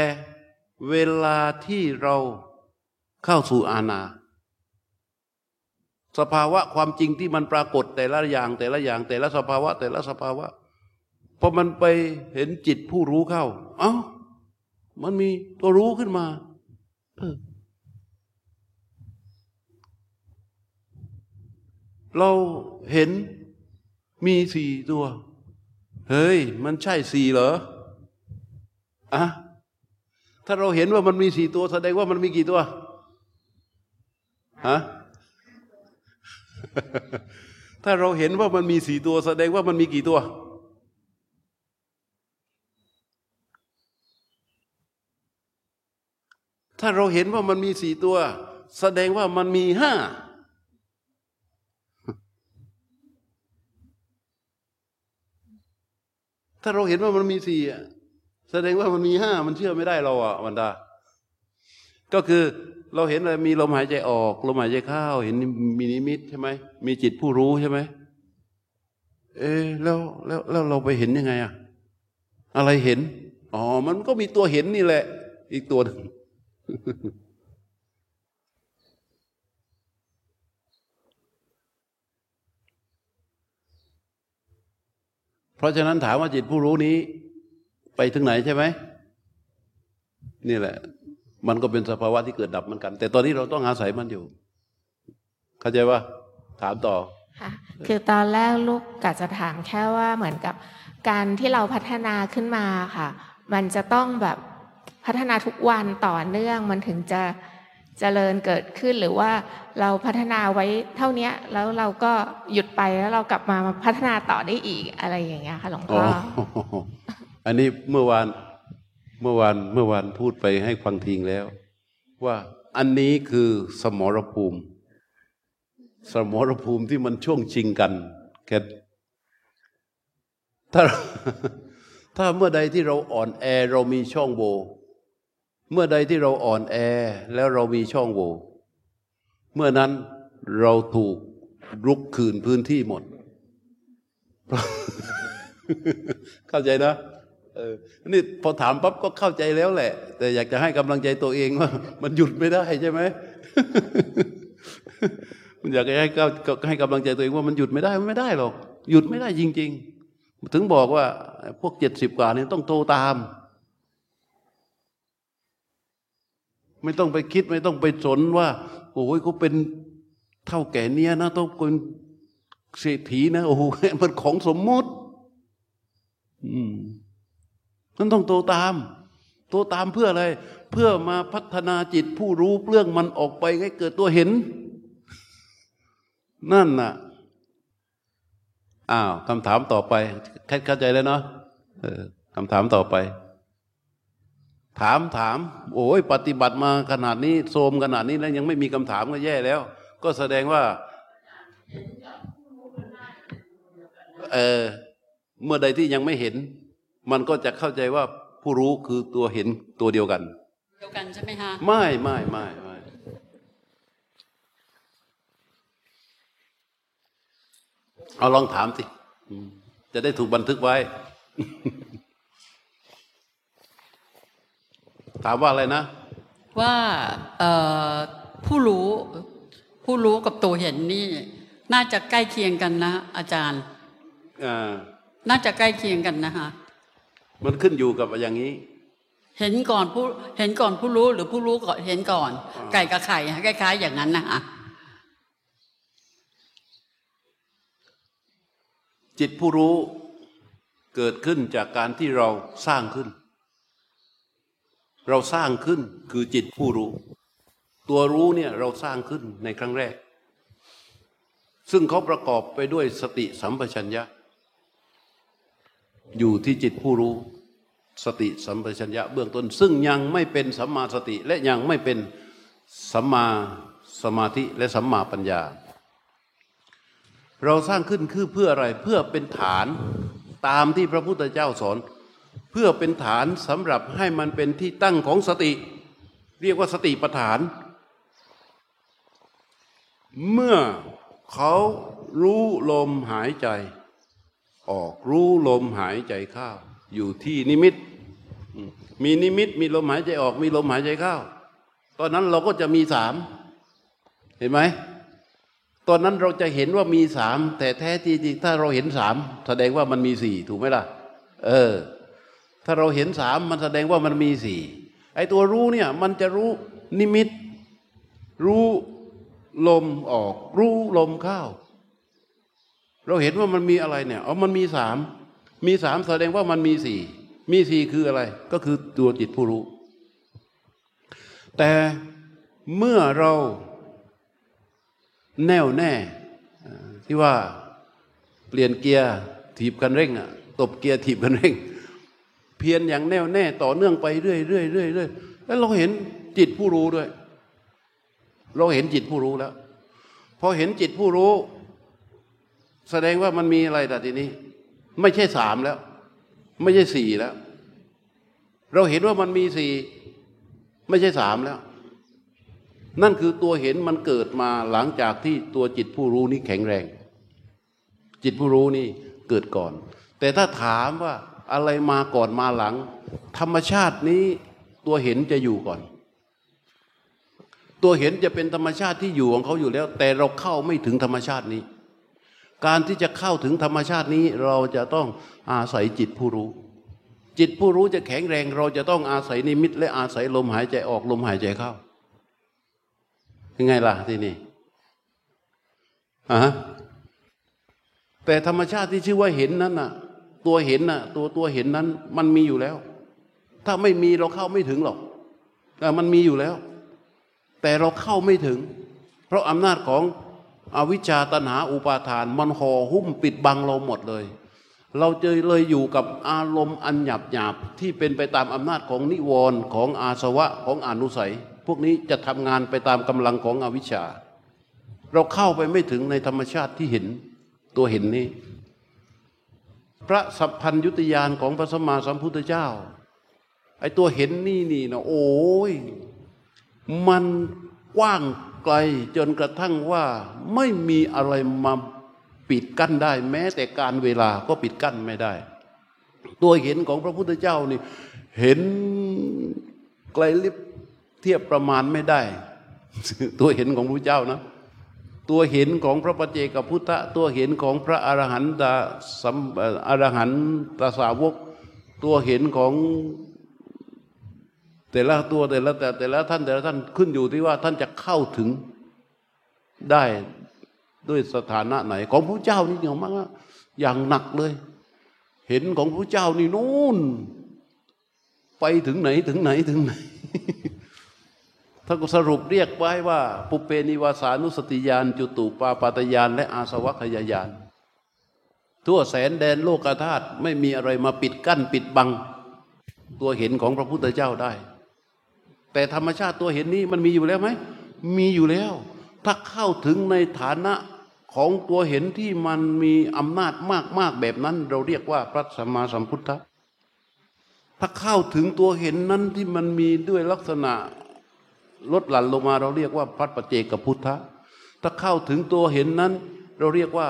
เวลาที่เราเข้าสู่อาณาสภาวะความจริงที่มันปรากฏแต่ละอย่าง แต่ละอย่าง แต่ละสภาวะ แต่ละสภาวะพอมันไปเห็นจิตผู้รู้เข้า เอ้า มันมีตัวรู้ขึ้นมา เออ เราเห็นมีสี่ตัว เฮ้ย มันใช่สี่เหรออะถ้าเราเห็นว่ามันมีสี่ตัวแสดงว่ามันมีกี่ตัวฮะถ้าเราเห็นว่ามันมีสี่ตัวแสดงว่ามันมีกี่ตัว ถ้าเราเห็นว่ามันมีสี่ตัว แสดงว่ามันมีห้า ถ้าเราเห็นว่ามันมีสี่แสดงว่ามันมีห้ามันเชื่อไม่ได้เราอะมันดา ก็คือเราเห็นอะไรมีลมหายใจออกลมหายใจเข้าเห็นมีนิมิตใช่ไหมมีจิตผู้รู้ใช่ไหมเอ๊แล้วแล้วแล้วเราไปเห็นยังไงอะอะไรเห็นอ๋อมันก็มีตัวเห็นนี่แหละ อีกตัวหนึ่ง เพราะฉะนั้นถามว่าจิตผู้รู้นี้ ไปถึงไหนใช่ไหมนี่แหละ มันก็เป็นสภาวะที่เกิดดับเหมือนกัน แต่ตอนนี้เราต้องอาศัยมันอยู่ เข้าใจว่าถามต่อค่ะคือตอนแรกลูกกะจะถามแค่ว่าเหมือนกับการที่เราพัฒนาขึ้นมาค่ะ มันจะต้องแบบพัฒนาทุกวันต่อเนื่องมันถึงจะ เจริญเกิดขึ้นหรือว่าเราพัฒนาไว้เท่านี้แล้วเราก็หยุดไปแล้วเรากลับมาพัฒนาต่อได้อีกอะไรอย่างเงี้ยค่ะหลวงอ๋อพ่ออันนี้เมื่อวานเมื่อวานเมื่อวานพูดไปให้ฟังทิ้งแล้ว ว่าอันนี้คือสมรภูมิ สมรภูมิที่มันช่วงชิงกันแค่ถ้าถ้าเมื่อใดที่เราอ่อนแอเรามีช่องโหว่ เมื่อใดที่เราอ่อนแอแล้วเรามีช่องโหว่เมื่อนั้นเราถูกรุกคืนพื้นที่หมด เข้าใจนะเออนี่พอถามปั๊บก็เข้าใจแล้วแหละ แต่อยากจะให้กำลังใจตัวเองว่า มันหยุดไม่ได้ใช่ไหมมันอยากให้ให้กำลังใจตัวเองว่ามันหยุดไม่ได้มันไม่ได้หรอกหยุดไม่ได้จริง ๆ ถึงบอกว่าพวกเจ็ดสิบกว่านี่ต้องโตตาม ไม่ต้องไปคิดไม่ต้องไปสนว่า โอ้ยเขาเป็นเท่าแก่เนี้ยนะต้องเป็นเศรษฐีนะโอ้โหมันของสมมุติ อืมมันต้องโตตาม โตตามเพื่ออะไร เพื่อมาพัฒนาจิตผู้รู้เปลื้องมันออกไปให้เกิดตัวเห็น นั่นน่ะอ้าวคำถามต่อไปค่เข้าใจแล้วเนาะคำถามต่อไป ถามถาม โอ้ยปฏิบัติมาขนาดนี้โทรมขนาดนี้แล้วยังไม่มีคำถามก็แย่แล้ว ก็แสดงว่า เออเมื่อใดที่ยังไม่เห็น มันก็จะเข้าใจว่าผู้รู้คือตัวเห็นตัวเดียวกัน เดียวกันใช่ไหมคะไม่ไม่ไม่ไม่เอาลองถามสิอืมจะได้ถูกบันทึกไว้ ถามว่าอะไรนะ ว่าเอ่อผู้รู้ผู้รู้กับตัวเห็นนี่ น่าจะใกล้เคียงกันนะ อาจารย์อ่าน่าจะใกล้เคียงกันนะคะมันขึ้นอยู่กับอย่างนี้ เห็นก่อนผู้เห็นก่อนผู้รู้หรือผู้รู้ก่อนเห็นก่อน ไก่กับไข่คล้ายๆ อย่างนั้นนะคะจิตผู้รู้เกิดขึ้นจากการที่เราสร้างขึ้น เราสร้างขึ้นคือจิตผู้รู้ ตัวรู้เนี่ยเราสร้างขึ้นในครั้งแรก ซึ่งเขาประกอบไปด้วยสติสัมปชัญญะ อยู่ที่จิตผู้รู้ สติสัมปชัญญะเบื้องต้น ซึ่งยังไม่เป็นสัมมาสติและยังไม่เป็นสัมมาสมาธิและสัมมาปัญญา เราสร้างขึ้นคือเพื่ออะไรเพื่อเป็นฐานตามที่พระพุทธเจ้าสอน เพื่อเป็นฐานสำหรับให้มันเป็นที่ตั้งของสติ เรียกว่าสติปัฏฐาน เมื่อเขารู้ลมหายใจ ออกรู้ลมหายใจเข้าอยู่ที่นิมิต มีนิมิตมีลมหายใจออกมีลมหายใจเข้า ตอนนั้นเราก็จะมีสามเห็นไหมตอนนั้นเราจะเห็นว่ามีสามแต่แท้จริงถ้าเราเห็นสามแสดงว่ามันมีสี่ถูกไหมล่ะ เออ ถ้าเราเห็นสามมันแสดงว่ามันมีสี่ไอตัวรู้เนี่ยมันจะรู้นิมิต รู้ลมออก รู้ลมเข้าเราเห็นว่ามันมีอะไรเนี่ยอ๋อมันมีสามมีสามแสดงว่ามันมีสี่มีสี่คืออะไร ก็คือตัวจิตผู้รู้ แต่เมื่อเราแน่วแน่ที่ว่าเปลี่ยนเกียร์ถีบคันเร่งอะตบเกียร์ถีบคันเร่ง เพียรอย่างแน่วแน่ต่อเนื่องไปเรื่อยเรื่อยเรื่อยเรื่อยแล้วเราเห็นจิตผู้รู้ด้วย เราเห็นจิตผู้รู้แล้วพอเห็นจิตผู้รู้ แสดงว่ามันมีอะไรแต่ทีนี้ ไม่ใช่สามแล้ว ไม่ใช่สี่แล้ว เราเห็นว่ามันมีสี่ไม่ใช่สามแล้ว นั่นคือตัวเห็นมันเกิดมาหลังจากที่ตัวจิตผู้รู้นี้แข็งแรง จิตผู้รู้นี่เกิดก่อน แต่ถ้าถามว่า อะไรมาก่อนมาหลัง ธรรมชาตินี้ตัวเห็นจะอยู่ก่อน ตัวเห็นจะเป็นธรรมชาติที่อยู่ของเขาอยู่แล้ว แต่เราเข้าไม่ถึงธรรมชาตินี้ การที่จะเข้าถึงธรรมชาตินี้เราจะต้องอาศัยจิตผู้รู้ จิตผู้รู้จะแข็งแรง เราจะต้องอาศัยนิมิต และอาศัยลมหายใจออกลมหายใจเข้ายังไงล่ะที่นี่อะแต่ธรรมชาติที่ชื่อว่าเห็นนั้นน่ะ ตัวเห็นน่ะตัวตัวเห็นนั้น มันมีอยู่แล้ว ถ้าไม่มีเราเข้าไม่ถึงหรอกแต่มันมีอยู่แล้ว แต่เราเข้าไม่ถึง เพราะอำนาจของอวิชชาตัณหาอุปาทาน มันห่อหุ้มปิดบังเราหมดเลย เราเจะเลยอยู่กับอารมณ์อันหยาบหยาบที่เป็นไปตามอำนาจของนิวรณ์ของอาสวะของอนุสัย พวกนี้จะทำงานไปตามกำลังของอวิชชา เราเข้าไปไม่ถึงในธรรมชาติที่เห็นตัวเห็นนี้ พระสัพพัญยุตยานของพระสัมมาสัมพุทธเจ้า ไอ้ตัวเห็นนี่นี่นะโอ้ยมันกว้างไกลจนกระทั่งว่าไม่มีอะไรมาปิดกั้นได้ แม้แต่การเวลาก็ปิดกั้นไม่ได้ ตัวเห็นของพระพุทธเจ้านี่เห็นไกลลิบเทียบประมาณไม่ได้ ตัวเห็นของพระเจ้านะ ตัวเห็นของพระปฏิเจกพุทธะตัวเห็นของพระอรหันตสัมอรหันตสาวก ตัวเห็นของแต่ละตัวแต่ละแต่แต่ละท่านแต่ละท่านขึ้นอยู่ที่ว่าท่านจะเข้าถึงได้ด้วยสถานะไหน ของพระเจ้านี่เหนียวมากนะอย่างหนักเลย เห็นของพระเจ้านี่นู่น ไปถึงไหนถึงไหนถึงไหน ท่านก็สรุปเรียกไว้ว่า ปุเพนิวาสานุสติยานจุตูปาปาตยานและอาสวัคยายานทั่วแสนแดนโลกธาตุไม่มีอะไรมาปิดกั้นปิดบัง ตัวเห็นของพระพุทธเจ้าได้ แต่ธรรมชาติตัวเห็นนี้มันมีอยู่แล้วไหมมีอยู่แล้ว ถ้าเข้าถึงในฐานะของตัวเห็นที่มันมีอำนาจมากๆแบบนั้น เราเรียกว่าพระสัมมาสัมพุทธะถ้าเข้าถึงตัวเห็นนั้นที่มันมีด้วยลักษณะ ลดหลั่นลงมาเราเรียกว่าพระปัจเจกพุทธะ ถ้าเข้าถึงตัวเห็นนั้น เราเรียกว่า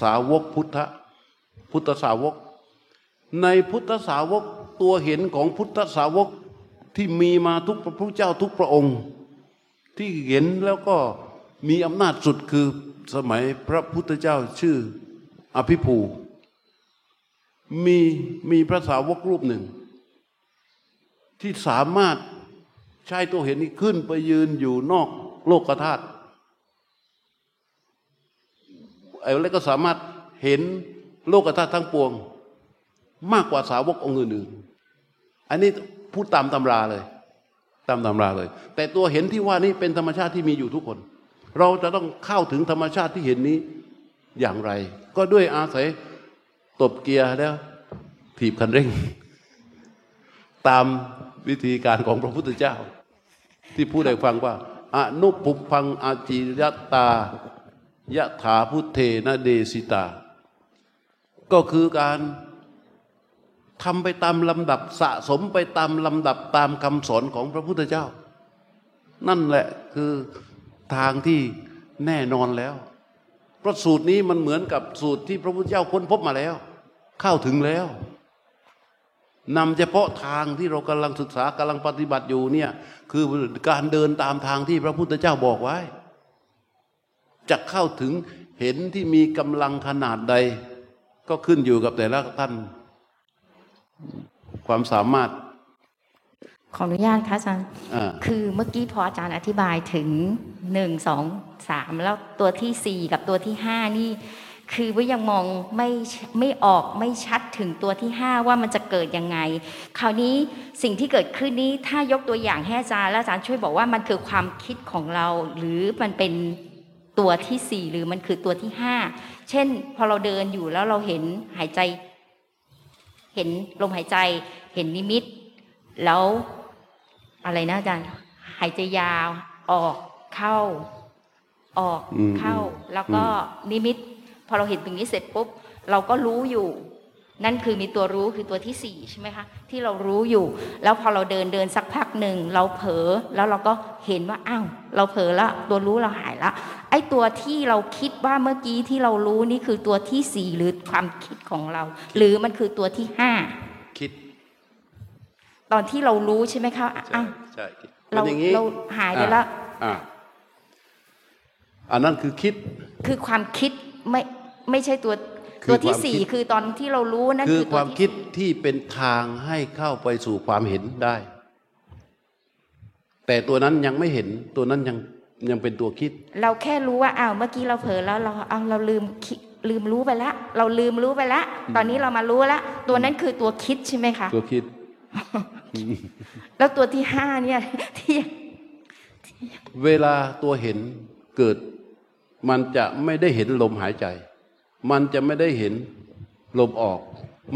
สาวกพุทธะพุทธสาวก ในพุทธสาวกตัวเห็นของพุทธสาวกที่มีมาทุกพระพุทธเจ้าทุกพระองค์ ที่เห็นแล้วก็มีอำนาจสุดคือสมัยพระพุทธเจ้าชื่ออภิภูมีมีพระสาวกรูปหนึ่ง ที่สามารถ ใช้ตัวเห็นนี้ขึ้นไปยืนอยู่นอกโลกธาตุไอ้แล้วก็สามารถเห็นโลกธาตุทั้งปวง มากกว่าสาวกองค์อื่นๆอันนี้พูดตามตำราเลย ตามตำราเลย แต่ตัวเห็นที่ว่านี้เป็นธรรมชาติที่มีอยู่ทุกคน เราจะต้องเข้าถึงธรรมชาติที่เห็นนี้อย่างไร ก็ด้วยอาศัยตบเกียร์แล้วถีบคันเร่ง ตามวิธีการของพระพุทธเจ้า ที่พูดให้ฟังว่าอนุปุพังอาจิยตายะถาพุทเทนะเดสิตา ก็คือการทำไปตามลำดับสะสมไปตามลำดับตามคำสอนของพระพุทธเจ้า นั่นแหละคือทางที่แน่นอนแล้ว เพราะสูตรนี้มันเหมือนกับสูตรที่พระพุทธเจ้าค้นพบมาแล้ว เข้าถึงแล้ว นำเฉพาะทางที่เรากำลังศึกษากำลังปฏิบัติอยู่เนี่ยคือการเดินตามทางที่พระพุทธเจ้าบอกไว้จะเข้าถึงเห็นที่มีกำลังขนาดใด ก็ขึ้นอยู่กับแต่ละท่าน ความสามารถ ขออนุญาตค่ะอาจารย์อ่าคือเมื่อกี้พออาจารย์อธิบายถึงหนึ่งสองสามแล้วตัวที่สี่กับตัวที่ห้านี่ คือว่ายังมองไม่ไม่ออกไม่ชัดถึงตัวที่ห้าว่ามันจะเกิดยังไง คราวนี้สิ่งที่เกิดขึ้นนี้ถ้ายกตัวอย่างให้อาจารย์แล้วอาจารย์ช่วยบอกว่ามันคือความคิดของเรา หรือมันเป็นตัวที่สี่หรือมันคือตัวที่ห้าเช่น พอเราเดินอยู่แล้วเราเห็นหายใจ เห็นลมหายใจ เห็นนิมิต แล้วอะไรนะอาจารย์หายใจยาว ออกเข้า ออกอืมเข้า แล้วก็นิมิต พอเราเห็นตรงนี้เสร็จปุ๊บเราก็รู้อยู่นั่นคือมีตัวรู้คือตัวที่สี่ใช่ไหมคะที่เรารู้อยู่ แล้วพอเราเดินเดินสักพักหนึ่งเราเผลอแล้วเราก็เห็นว่าอ้าวเราเผลอแล้วตัวรู้เราหายละไอ้ตัวที่เราคิดว่าเมื่อกี้ที่เรารู้นี่คือตัวที่สี่หรือความคิดของเรา หรือมันคือตัวที่ห้าคิด ตอนที่เรารู้ใช่ไหมคะใช่อ้าวใช่คิดเรามันอย่างนี้เราหายไปแล้วอ่าอันนั้นคือคิด คือความคิดไม่ ไม่ใช่ตัวคือตัวที่ความสี่คิดคือตอนที่เรารู้นั่นคือคือคตัววามที่คิดที่เป็นทางให้เข้าไปสู่ความเห็นได้ แต่ตัวนั้นยังไม่เห็นตัวนั้นยังยังเป็นตัวคิด เราแค่รู้ว่าอ้าวเมื่อกี้เราเผลอแล้วเราเอาเราลืมคิดลืมรู้ไปละเราลืมรู้ไปละตอนนี้เรามารู้ละตัวนั้นคือตัวคิดใช่ไหมคะตัวคิด แล้วตัวที่ห้าเนี่ยที่ที่เวลาตัวเห็นเกิด มันจะไม่ได้เห็นลมหายใจ มันจะไม่ได้เห็นลมออก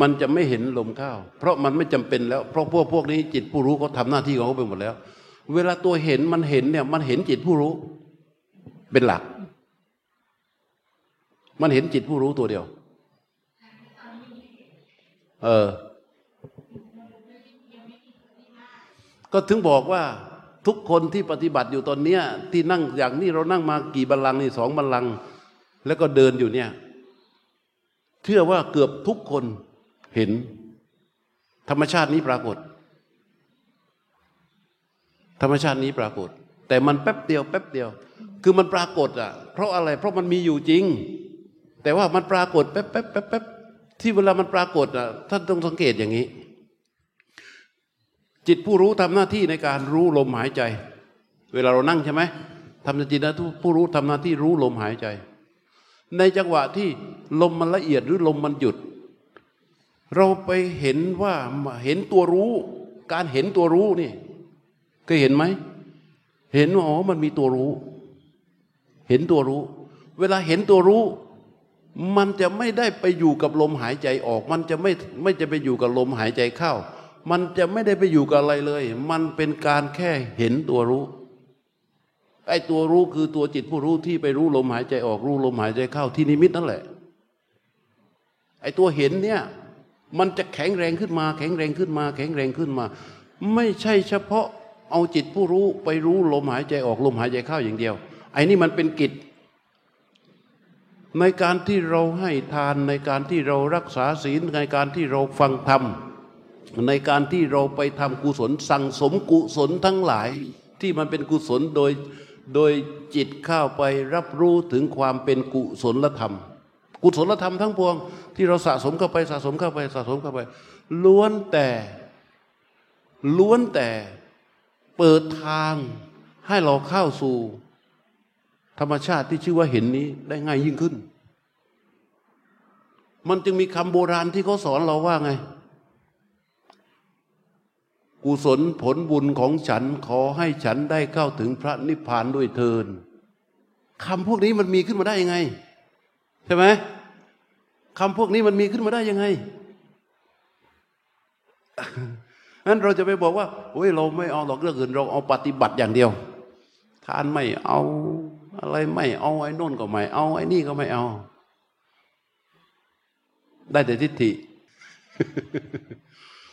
มันจะไม่เห็นลมเข้า เพราะมันไม่จำเป็นแล้ว เพราะพวกพวกนี้จิตผู้รู้เขาทำหน้าที่ของเขาไปหมดแล้ว เวลาตัวเห็นมันเห็นเนี่ย มันเห็นจิตผู้รู้ เป็นหลัก มันเห็นจิตผู้รู้ตัวเดียว เออ ก็ถึงบอกว่าทุกคนที่ปฏิบัติอยู่ตอนเนี้ยที่นั่งอย่างนี้เรานั่งมากี่บัลลังก์นี่สองบัลลังก์แล้วก็เดินอยู่เนี่ย เชื่อว่าเกือบทุกคนเห็นธรรมชาตินี้ปรากฏ ธรรมชาตินี้ปรากฏ แต่มันแป๊บเดียวแป๊บเดียว คือมันปรากฏอะ เพราะอะไร เพราะมันมีอยู่จริง แต่ว่ามันปรากฏแป๊บแป๊บแป๊บแป๊บที่เวลามันปรากฏอะท่านต้องสังเกตอย่างนี้ จิตผู้รู้ทำหน้าที่ในการรู้ลมหายใจ เวลาเรานั่งใช่ไหมทำจิตนะผู้รู้ทำหน้าที่รู้ลมหายใจ ในจังหวะที่ลมมันละเอียดหรือลมมันหยุด เราไปเห็นว่าเห็นตัวรู้ การเห็นตัวรู้นี่เคยเห็นไหม เห็นว่าอ๋อมันมีตัวรู้ เห็นตัวรู้ เวลาเห็นตัวรู้ มันจะไม่ได้ไปอยู่กับลมหายใจออก มันจะไม่ไม่จะไปอยู่กับลมหายใจเข้า มันจะไม่ได้ไปอยู่กับอะไรเลย มันเป็นการแค่เห็นตัวรู้ ไอ้ตัวรู้คือตัวจิตผู้รู้ที่ไปรู้ลมหายใจออกรู้ลมหายใจเข้าที่นิมิตนั่นแหละ ไอ้ตัวเห็นเนี่ยมันจะแข็งแรงขึ้นมา แข็งแรงขึ้นมา แข็งแรงขึ้นมา ไม่ใช่เฉพาะเอาจิตผู้รู้ไปรู้ลมหายใจออกลมหายใจเข้าอย่างเดียว ไอ้นี่มันเป็นกิจ ในการที่เราให้ทานในการที่เรารักษาศีลในการที่เราฟังธรรมในการที่เราไปทำกุศลสั่งสมกุศลทั้งหลายที่มันเป็นกุศลโดย โดยจิตเข้าไปรับรู้ถึงความเป็นกุศลธรรม กุศลธรรมทั้งปวง ที่เราสะสมเข้าไปสะสมเข้าไปสะสมเข้าไป ล้วนแต่ล้วนแต่เปิดทางให้เราเข้าสู่ ธรรมชาติที่ชื่อว่าเห็นนี้ได้ง่ายยิ่งขึ้น มันจึงมีคำโบราณที่เขาสอนเราว่าไง กุศลผลบุญของฉันขอให้ฉันได้เข้าถึงพระนิพพานด้วยเทินคำพวกนี้มันมีขึ้นมาได้ยังไง ใช่ไหมคำพวกนี้มันมีขึ้นมาได้ยังไงนั้นเราจะไปบอกว่าโอ้ยเราไม่เอาหรอกเรื่องอื่น เราเอาปฏิบัติอย่างเดียว ทานไม่เอาอะไรไม่เอาไอ้นนก็ไม่เอาไอ้นี่ก็ไม่เอา ได้แต่ทิฏฐิ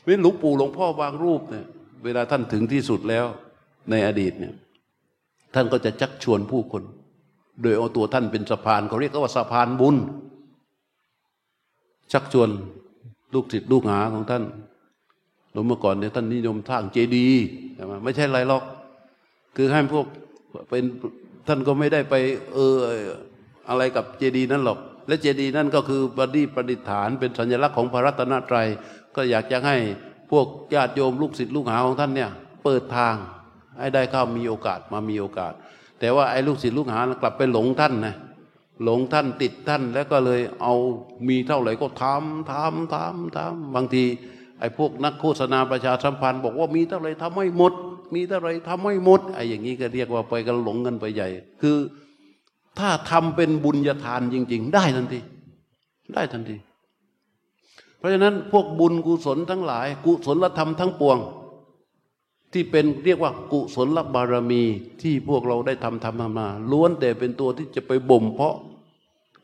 เว้นหลวงปู่หลวงพ่อบางรูปเนี่ยเวลาท่านถึงที่สุดแล้วในอดีตเนี่ยท่านก็จะชักชวนผู้คน โดยเอาตัวท่านเป็นสะพานเขาเรียกว่าสะพานบุญ ชักชวนลูกศิษย์ลูกหาของท่านหลวงเมื่อก่อนเนี่ยท่านนิยมสร้างเจดีย์ไม่ใช่ไรหรอก คือให้พวกเป็นท่านก็ไม่ได้ไปเอออะไรกับเจดีย์นั้นหรอก และเจดีย์นั่นก็คือประดิษประดิษฐานเป็นสัญลักษณ์ของพระรัตนตรัย ก็อยากจะให้พวกญาติโยมลูกศิษย์ลูกหาของท่านเนี่ยเปิดทางให้ได้เข้ามีโอกาสมามีโอกาส แต่ว่าไอ้ลูกศิษย์ลูกหากลับไปหลงท่านนะหลงท่านติดท่านแล้วก็เลยเอามีเท่าไหร่ก็ทำทำทำทำบางทีไอ้พวกนักโฆษณาประชาสัมพันธ์ บอกว่ามีเท่าไหร่ทำไม่หมด มีเท่าไหร่ทำไม่หมดไอ้อย่างนี้ก็เรียกว่าไปกันหลงกันไปใหญ่ คือถ้าทำเป็นบุญญาทานจริง ๆ ได้ทันทีได้ทันที เพราะฉะนั้นพวกบุญกุศลทั้งหลาย กุศลธรรมทั้งปวง ที่เป็นเรียกว่ากุศลบารมีที่พวกเราได้ทำทำมา ล้วนแต่เป็นตัวที่จะไปบ่มเพาะ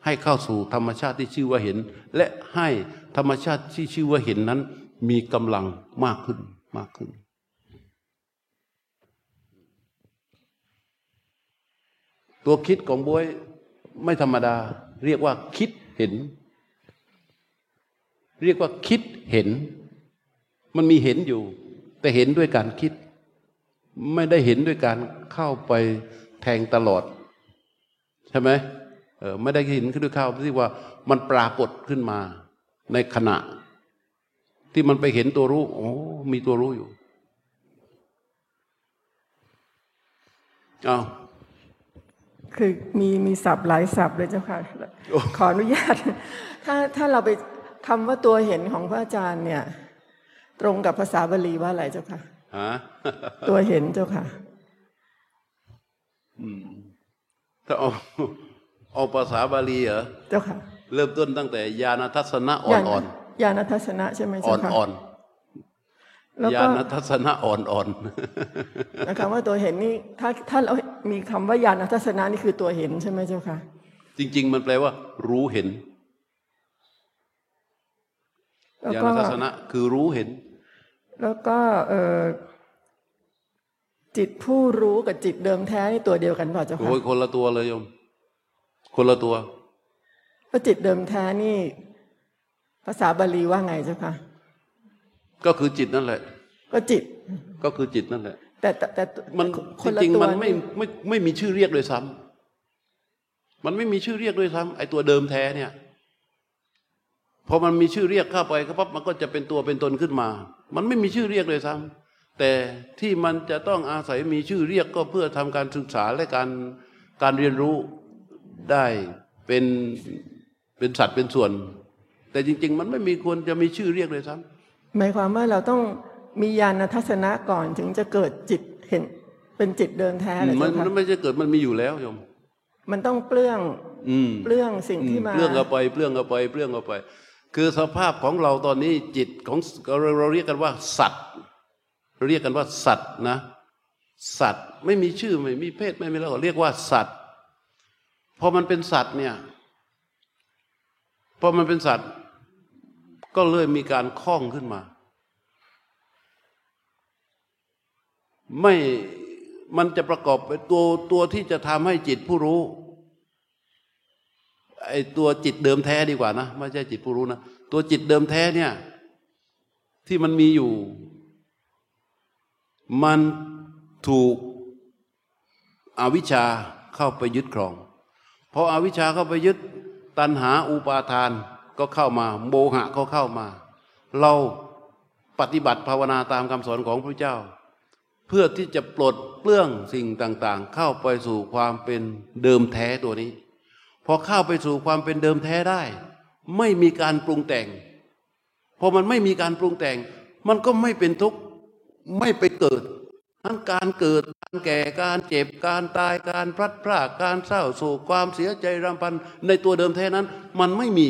ให้เข้าสู่ธรรมชาติที่ชื่อว่าเห็น และให้ธรรมชาติที่ชื่อว่าเห็นนั้น มีกำลังมากขึ้นมากขึ้น ตัวคิดของบวยไม่ธรรมดา เรียกว่าคิดเห็น เรียกว่าคิดเห็น มันมีเห็นอยู่ แต่เห็นด้วยการคิด ไม่ได้เห็นด้วยการเข้าไปแทงตลอด ใช่ไหมเออไม่ได้เห็นขึ้นด้วยข้าวที่ว่ามันปรากฏขึ้นมาในขณะ ที่มันไปเห็นตัวรู้โอ้มีตัวรู้อยู่อ้าวคือมีมีศัพท์หลายศัพท์เลยเจ้าค่ะ ขออนุญาต ถ้าถ้าเราไป คำว่าตัวเห็นของพระอาจารย์เนี่ย ตรงกับภาษาบาลีว่าอะไรเจ้าค่ะฮะตัวเห็นเจ้าค่ะอืมถ้าเอาเอาภาษาบาลีเหรอเจ้าค่ะ เริ่มต้นตั้งแต่ญาณทัศนะอ่ญาณอนญาณทัศนะใช่ไหมๆเจ้าค่ะอ่อนแล้วๆญาก็ณทัศนะอ่อนนะคะว่าตัวเห็นนี่ถ้าถ้าเรามีคำว่าญาณทัศนะนี่คือตัวเห็นใช่ไหมเจ้าค่ะๆจริง ๆ มันแปลว่า รู้เห็น แล้วญาก็ณทัศนะคือรู้เห็น แล้วก็เอ่อจิตผู้รู้กับจิตเดิมแท้นี่ตัวเดียวกันเปล่าเจ้าค่ะโอ้ยคนละตัวเลยโยม คนละตัวแล้วจิตเดิมแท้นี่ ภาษาบาลีว่าไงเจ้าค่ะก็คือจิตนั่นแหละ ก็จิต ก็คือจิตนั่นแหละ แต่แต่แต่มันคจนละริงตัวๆมันไม่ไม่ไม่มีชื่อเรียกเลยซ้ำมันไม่มีชื่อเรียกด้วยซ้ำไอ้ตัวเดิมแท้เนี่ย พอมันมีชื่อเรียกเข้าไปก็ปั๊บมันก็จะเป็นตัวเป็นตนขึ้นมา มันไม่มีชื่อเรียกเลยซ้ำแต่ที่มันจะต้องอาศัยมีชื่อเรียกก็เพื่อทำการศึกษาและการการเรียนรู้ได้เป็นเป็นสัตว์เป็นส่วน แต่จริง ๆ มันไม่มีควรจะมีชื่อเรียกเลยซ้ำหมายความว่าเราต้องมีญาณทัศนะก่อนถึงจะเกิดจิตเห็นเป็นจิตเดิมแท้เลยมันเจ้าค่ะมันไม่ใช่เกิดมันมีอยู่แล้วโยมมันต้องเปลื้องอืมเปลื้องสิ่งที่มาเปลื้องเอาไปเปลื้องเอาไปเปลื้องเอาไป คือสภาพของเราตอนนี้จิตของเราเราเรียกกันว่า สัตว์เราเรียกกันว่า สัตว์นะ สัตว์ไม่มีชื่อไม่มีเพศไม่มีแล้วเรียกว่าสัตว์พอมันเป็นสัตว์เนี่ยพอมันเป็นสัตว์ ก็เลยมีการคล้องขึ้นมา ไม่มันจะประกอบไปตัวตัวที่จะทำให้จิตผู้รู้ ไอ้ตัวจิตเดิมแท้ดีกว่านะไม่ใช่จิตผู้รู้นะตัวจิตเดิมแท้เนี่ย ที่มันมีอยู่ มันถูกอวิชชาเข้าไปยึดครองพออวิชชาเข้าไปยึด ตัณหาอุปาทานก็เข้ามา โมหะก็เข้ามา เราปฏิบัติภาวนาตามคำสอนของพระเจ้า เพื่อที่จะปลดเปลื้องสิ่งต่าง ๆ เข้าไปสู่ความเป็นเดิมแท้ตัวนี้ พอเข้าไปสู่ความเป็นเดิมแท้ได้ ไม่มีการปรุงแต่ง พอมันไม่มีการปรุงแต่ง มันก็ไม่เป็นทุกข์ไม่ไปเกิด ทั้งการเกิดการแก่การเจ็บการตายการพลัดพรากการเศร้าโศกความเสียใจรำพันในตัวเดิมแท้นั้น มันไม่มี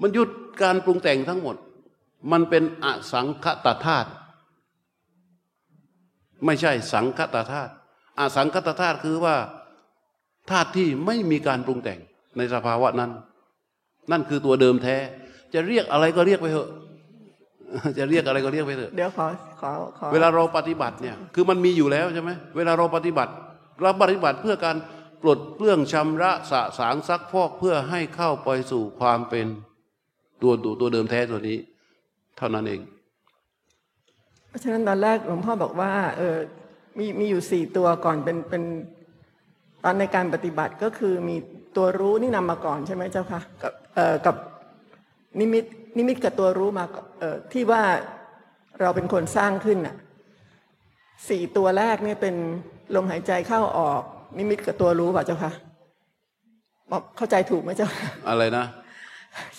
มันหยุดการปรุงแต่งทั้งหมด มันเป็นอสังคตธาตุไม่ใช่สังคตธาตุอสังคตธาตุคือว่า ธาตุที่ไม่มีการปรุงแต่งในสภาวะนั้น นั่นคือตัวเดิมแท้ จะเรียกอะไรก็เรียกไปเถอะ จะเรียกอะไรก็เรียกไปเถอะ เดี๋ยวขอขอขอเวลาเราปฏิบัติเนี่ย คือมันมีอยู่แล้วใช่ไหมเวลาเราปฏิบัติเราปฏิบัติเพื่อการปลดเปลื้องชำระสะสางซักฟอกเพื่อให้เข้าไปสู่ความเป็นตัวตัวตัวเดิมแท้ตัวนี้ เท่านั้นเอง เพราะฉะนั้นตอนแรกหลวงพ่อบอกว่าเออมีมีอยู่สี่ตัวก่อนเป็นเป็น ตอนในการปฏิบัติก็คือมีตัวรู้นี่นำมาก่อนใช่ไหมเจ้าค่ะกับเอ่อกับนิมิตนิมิตกับตัวรู้มาก่อนเอ่อที่ว่าเราเป็นคนสร้างขึ้นน่ะสี่ตัวแรกเนี่ยเป็นลมหายใจเข้าออก นิมิตกับตัวรู้ป่ะเจ้าค่ะบอกเข้าใจถูกไหมเจ้าค่ะอะไรนะ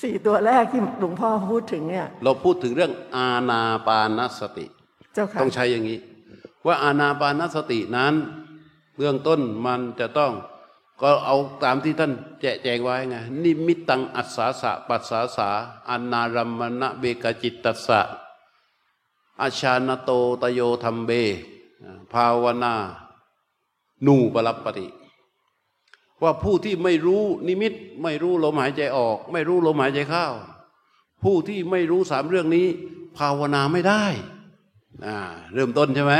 สี่ตัวแรกที่หลวงพ่อพูดถึงเนี่ย เราพูดถึงเรื่องอาณาปานสติ เจ้าค่ะต้องใช้อย่างนี้ ว่าอานาปานสตินั้น เบื้องต้นมันจะต้อง ก็เอาตามที่ท่านแจกแจงไว้ไงนิมิตตังอัสสาสะปัสสาสาอนารัมมณะเบกจิตตัสสะอาชานโตตโยธรรมเบ ภาวนานูปรับปฏิว่าผู้ที่ไม่รู้นิมิตไม่รู้ลมหายใจออก ไม่รู้ลมหายใจเข้า ผู้ที่ไม่รู้สามเรื่องนี้ ภาวนาไม่ได้ เริ่มต้นใช่ไหม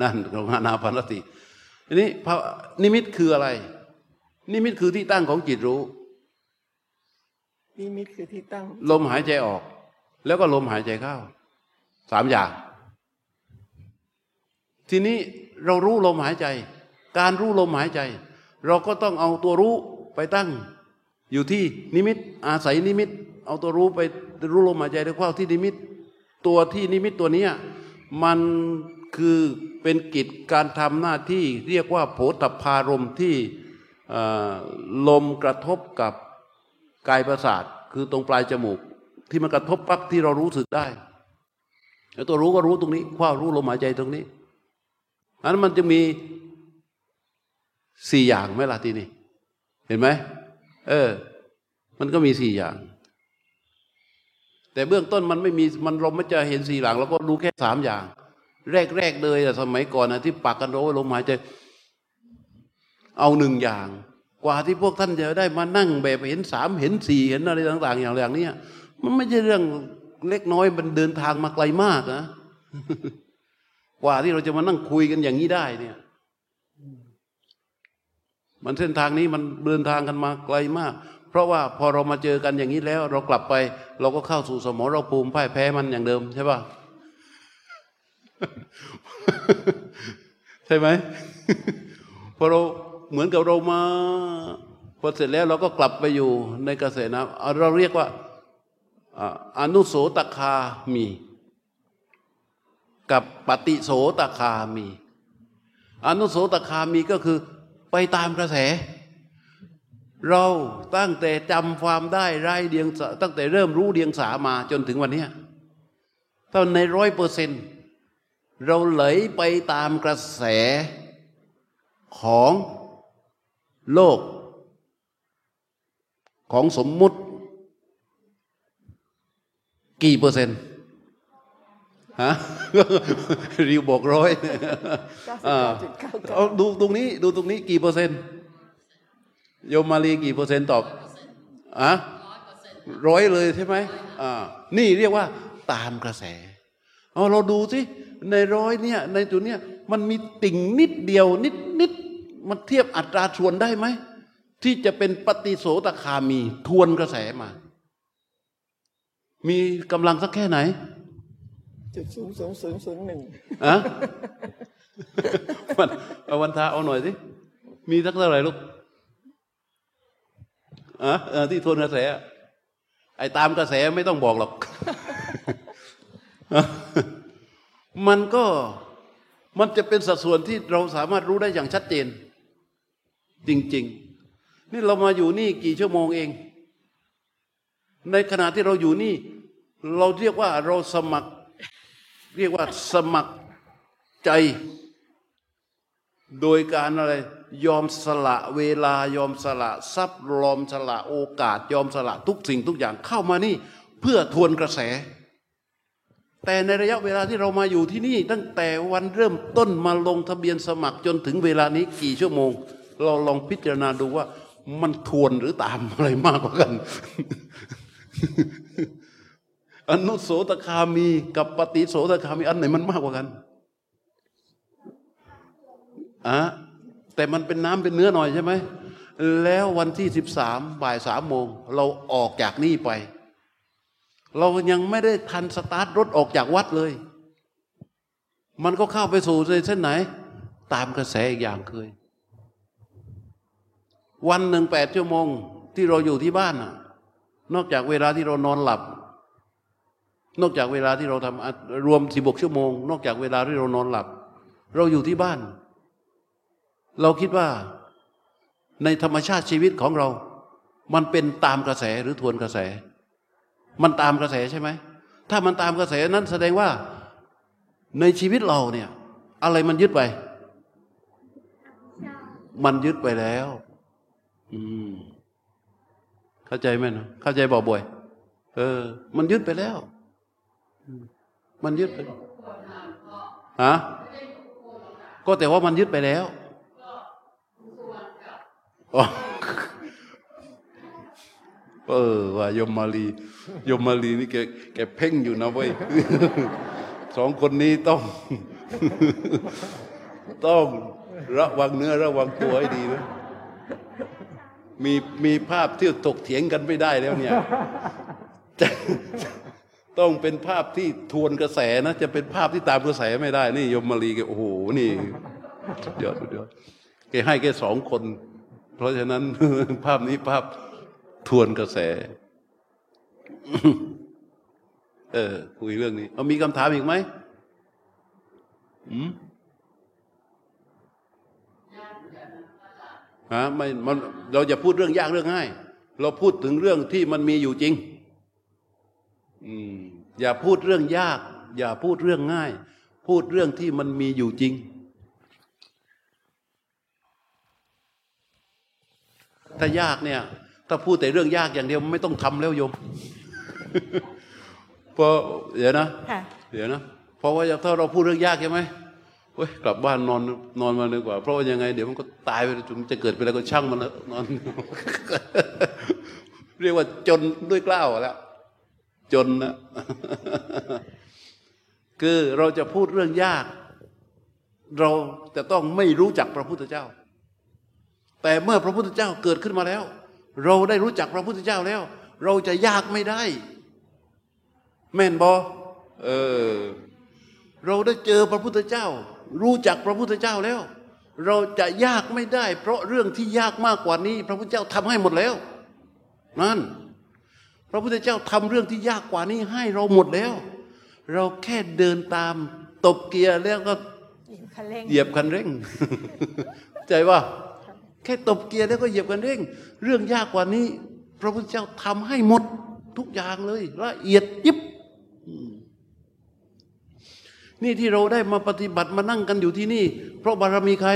นั่นของอานาปานสติ ทีนี้ภาวนิมิตคืออะไร นิมิตคือที่ตั้งของจิตรู้ นิมิตคือที่ตั้ง ลมหายใจออก แล้วก็ลมหายใจเข้าสามอย่าง ทีนี้เรารู้ลมหายใจ การรู้ลมหายใจ เราก็ต้องเอาตัวรู้ไปตั้ง อยู่ที่นิมิต อาศัยนิมิต เอาตัวรู้ไปรู้ลมหายใจด้วยความที่นิมิต ตัวที่นิมิตตัวเนี้ยมัน คือเป็นกิจการทำหน้าที่เรียกว่าโผฏฐารมที่ลมกระทบกับกายประสาท คือตรงปลายจมูก ที่มันกระทบปั๊บที่เรารู้สึกได้แล้วตัวรู้ก็รู้ตรงนี้คว้ารู้ลมหายใจตรงนี้อันนั้นมันจะมีสี่อย่างไหมล่ะทีนี้เห็นไหมเออ มันก็มีสี่อย่าง แต่เบื้องต้นมันไม่มีมันเราไม่จะเห็นสี่อย่างเราก็รู้แค่สามอย่าง แรกๆเลยอะสมัยก่อนนะที่ปักกันโรยลมหายใจเอาหนึ่งอย่าง กว่าที่พวกท่านจะได้มานั่งแบบเห็นสามเห็นสี่เห็นอะไรต่าง ๆ อย่างอย่างเนี้ยมันไม่ใช่เรื่องเล็กน้อยมันเดินทางมาไกลมากนะกว่าที่เราจะมานั่งคุยกันอย่างนี้ได้เนี่ย มันเส้นทางนี้มันเดินทางกันมาไกลมาก เพราะว่าพอเรามาเจอกันอย่างนี้แล้ว เรากลับไป เราก็เข้าสู่สมรภูมิพ่ายแพ้มันอย่างเดิมใช่ป่ะ ใช่ไหมพอเราเหมือนกับเรามาพอเสร็จแล้วเราก็กลับไปอยู่ในกระแสน้ำเราเรียกว่าอนุโสตคามี กับปฏิโสตคามี อนุโสตคามีก็คือไปตามกระแส เราตั้งแต่จำความได้ไร้เดียงตั้งแต่เริ่มรู้เดียงสามาจนถึงวันนี้ถ้าในร้อยเปอร์เซ็นต์ เราไหลไปตามกระแสของโลก ของสมมุติ กี่เปอร์เซ็นต์ฮะริวบอกร้อยอ่าเอาดูตรงนี้ดูตรงนี้กี่เปอร์เซ็นต์โยมมาลีกี่เปอร์เซ็นต์ตอบอะร้อยเลยใช่ไหมอ่านี่เรียกว่าตามกระแสเอาเราดูสิ ในร้อยเนี่ยในจุดเนี้ยมันมีติ่งนิดเดียวนิดนิดมันเทียบอัตราส่วนได้ไหม ที่จะเป็นปฏิโสตคามีทวนกระแสมา มีกำลังสักแค่ไหน จุดศูนย์ศูนย์ศูนย์ศูนย์หนึ่งอะวันเอาวันทาเอาหน่อยสิ มีสักเท่าไหร่ลูกอะเออที่ทวนกระแสอะไอ้ตามกระแสไม่ต้องบอกหรอก มันก็มันจะเป็นสัดส่วนที่เราสามารถรู้ได้อย่างชัดเจน จริง ๆ นี่เรามาอยู่นี่กี่ชั่วโมงเอง ในขณะที่เราอยู่นี่ เราเรียกว่าเราสมัคร เรียกว่าสมัครใจ โดยการอะไร ยอมสละเวลายอมสละทรัพย์ยอมสละโอกาส ยอมสละทุกสิ่งทุกอย่างเข้ามานี่ เพื่อทวนกระแส แต่ในระยะเวลาที่เรามาอยู่ที่นี่ ตั้งแต่วันเริ่มต้นมาลงทะเบียนสมัครจนถึงเวลานี้กี่ชั่วโมง เราลองพิจารณาดูว่า มันทวนหรือตามอะไรมากกว่ากัน อนุโสตคามีกับปฏิโสตคามีอันไหนมันมากกว่ากันอะแต่มันเป็นน้ำเป็นเนื้อหน่อยใช่ไหมแล้ววันที่สิบสามบ่ายสามโมง เราออกจากนี่ไป เรายังไม่ได้ทันสตาร์ทรถออกจากวัดเลย มันก็เข้าไปสู่ในเส้นไหน ตามกระแสอีกอย่างเคย วันหนึ่งแปดชั่วโมงที่เราอยู่ที่บ้านน่ะ นอกจากเวลาที่เรานอนหลับ นอกจากเวลาที่เราทำรวมสิบกชั่วโมง นอกจากเวลาที่เรานอนหลับ เราอยู่ที่บ้าน เราคิดว่าในธรรมชาติชีวิตของเรา มันเป็นตามกระแสหรือทวนกระแส มันตามกระแสใช่ไหม ถ้ามันตามกระแสนั้นแสดงว่าในชีวิตเราเนี่ย อะไรมันยึดไป มันยึดไปแล้ว อืม เข้าใจไหมนะเข้าใจบอกบ่อยเออ มันยึดไปแล้ว มันยึดไปฮะก็แต่ว่ามันยึดไปแล้วอ๋อ เออว่ายมมาลียมมาลีนี่แกแกเพ่งอยู่นะเว้ยสองคนนี้ต้อง ต้องระวังเนื้อระวังตัวให้ดีนะมีมีภาพที่ถกเถียงกันไม่ได้แล้วเนี่ยจะต้องเป็นภาพที่ทวนกระแสนะ จะเป็นภาพที่ตามกระแสไม่ได้ นี่ยมมารีแกโอ้โหนี่สุดยอดสุดยอดแกให้แค่สองคน เพราะฉะนั้นภาพนี้ภาพ ทวนกระแส เออ คุยเรื่องนี้ เอามีคำถามอีกไหมอืมฮะไม่มันเราจะพูดเรื่องยากเรื่องง่าย เราพูดถึงเรื่องที่มันมีอยู่จริง อืม อย่าพูดเรื่องยาก อย่าพูดเรื่องง่าย พูดเรื่องที่มันมีอยู่จริงถ้ายากเนี่ย ถ้าพูดแต่เรื่องยากอย่างเดียวไม่ต้องทำแล้วโยมเพราะเดี๋ยวนะค่ะเดี๋ยวนะเพราะว่าถ้าเราพูดเรื่องยากใช่ไหมเฮ้ยกลับบ้านนอนนอนมาดีกว่า เพราะว่ายังไง เดี๋ยวมันก็ตายไปจนจะเกิดไปแล้วก็ช่างมันเถอะนอน เรียกว่าจนด้วยกล้าวแล้วจนนะคือเราจะพูดเรื่องยาก เราจะต้องไม่รู้จักพระพุทธเจ้า แต่เมื่อพระพุทธเจ้าเกิดขึ้นมาแล้ว เราได้รู้จักพระพุทธเจ้าแล้ว เราจะยากไม่ได้ แม่นบอเออเราได้เจอพระพุทธเจ้า รู้จักพระพุทธเจ้าแล้ว เราจะยากไม่ได้ เพราะเรื่องที่ยากมากกว่านี้ พระพุทธเจ้าทำให้หมดแล้ว นั่น พระพุทธเจ้าทำเรื่องที่ยากกว่านี้ให้เราหมดแล้ว เราแค่เดินตามตบเกียร์แล้วก็คันเร่งเหยียบคันเร่ง ใจว่าแค่ตบเกียร์แล้วก็เหยียบคันเร่ง เรื่องยากกว่านี้ พระพุทธเจ้าทำให้หมดทุกอย่างเลยละเอียดยิบอืมนี่ที่เราได้มาปฏิบัติมานั่งกันอยู่ที่นี่ เพราะบารมีใคร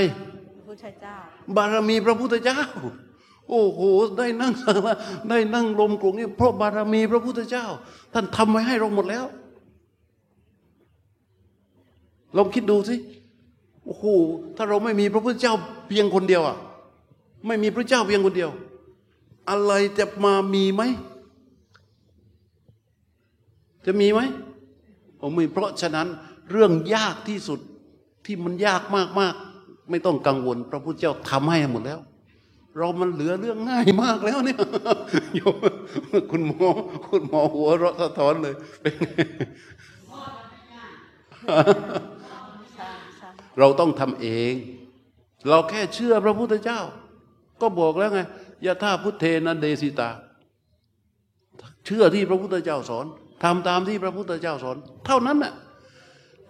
พุทธเจ้า บารมีพระพุทธเจ้า โอ้โห ได้นั่งได้นั่งลมกลงนี่เพราะบารมีพระพุทธเจ้า ท่านทำไว้ให้เราหมดแล้วลองคิดดูสิโอ้โหถ้าเราไม่มีพระพุทธเจ้าเพียงคนเดียวอะ ไม่มีพระเจ้าเพียงคนเดียว อะไรจะมามีไหม จะมีไหมผมมีเพราะฉะนั้นเรื่องยากที่สุดที่มันยากมากๆ ไม่ต้องกังวล พระพุทธเจ้าทำให้หมดแล้ว เรามันเหลือเรื่องง่ายมากแล้วเนี่ยโยมคุณหมอคุณหมอหัวเราะสะท้อนเลยเป็นไงเราต้องทำเอง เราแค่เชื่อพระพุทธเจ้า ก็บอกแล้วไงยะท่าพุทเทนะเดสิตา เชื่อที่พระพุทธเจ้าสอนทำตามที่พระพุทธเจ้าสอน เท่านั้นน่ะ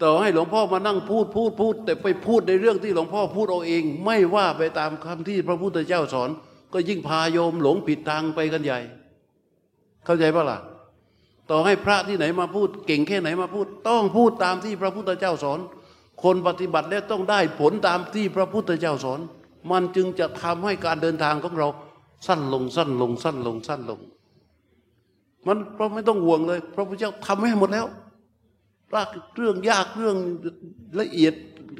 ต่อให้หลวงพ่อมานั่งพูดพูดพูด แต่ไปพูดในเรื่องที่หลวงพ่อพูดเอาเอง ไม่ว่าไปตามคำที่พระพุทธเจ้าสอน ก็ยิ่งพาโยมหลงผิดทางไปกันใหญ่ เข้าใจปะล่ะต่อให้พระที่ไหนมาพูด เก่งแค่ไหนมาพูด ต้องพูดตามที่พระพุทธเจ้าสอน คนปฏิบัติแล้วต้องได้ผลตามที่พระพุทธเจ้าสอน มันจึงจะทำให้การเดินทางของเราสั้นลงสั้นลงสั้นลงสั้นลง มันเพราะไม่ต้องห่วงเลย พระพุทธเจ้าทำให้หมดแล้วรากเรื่องยากเรื่องละเอียด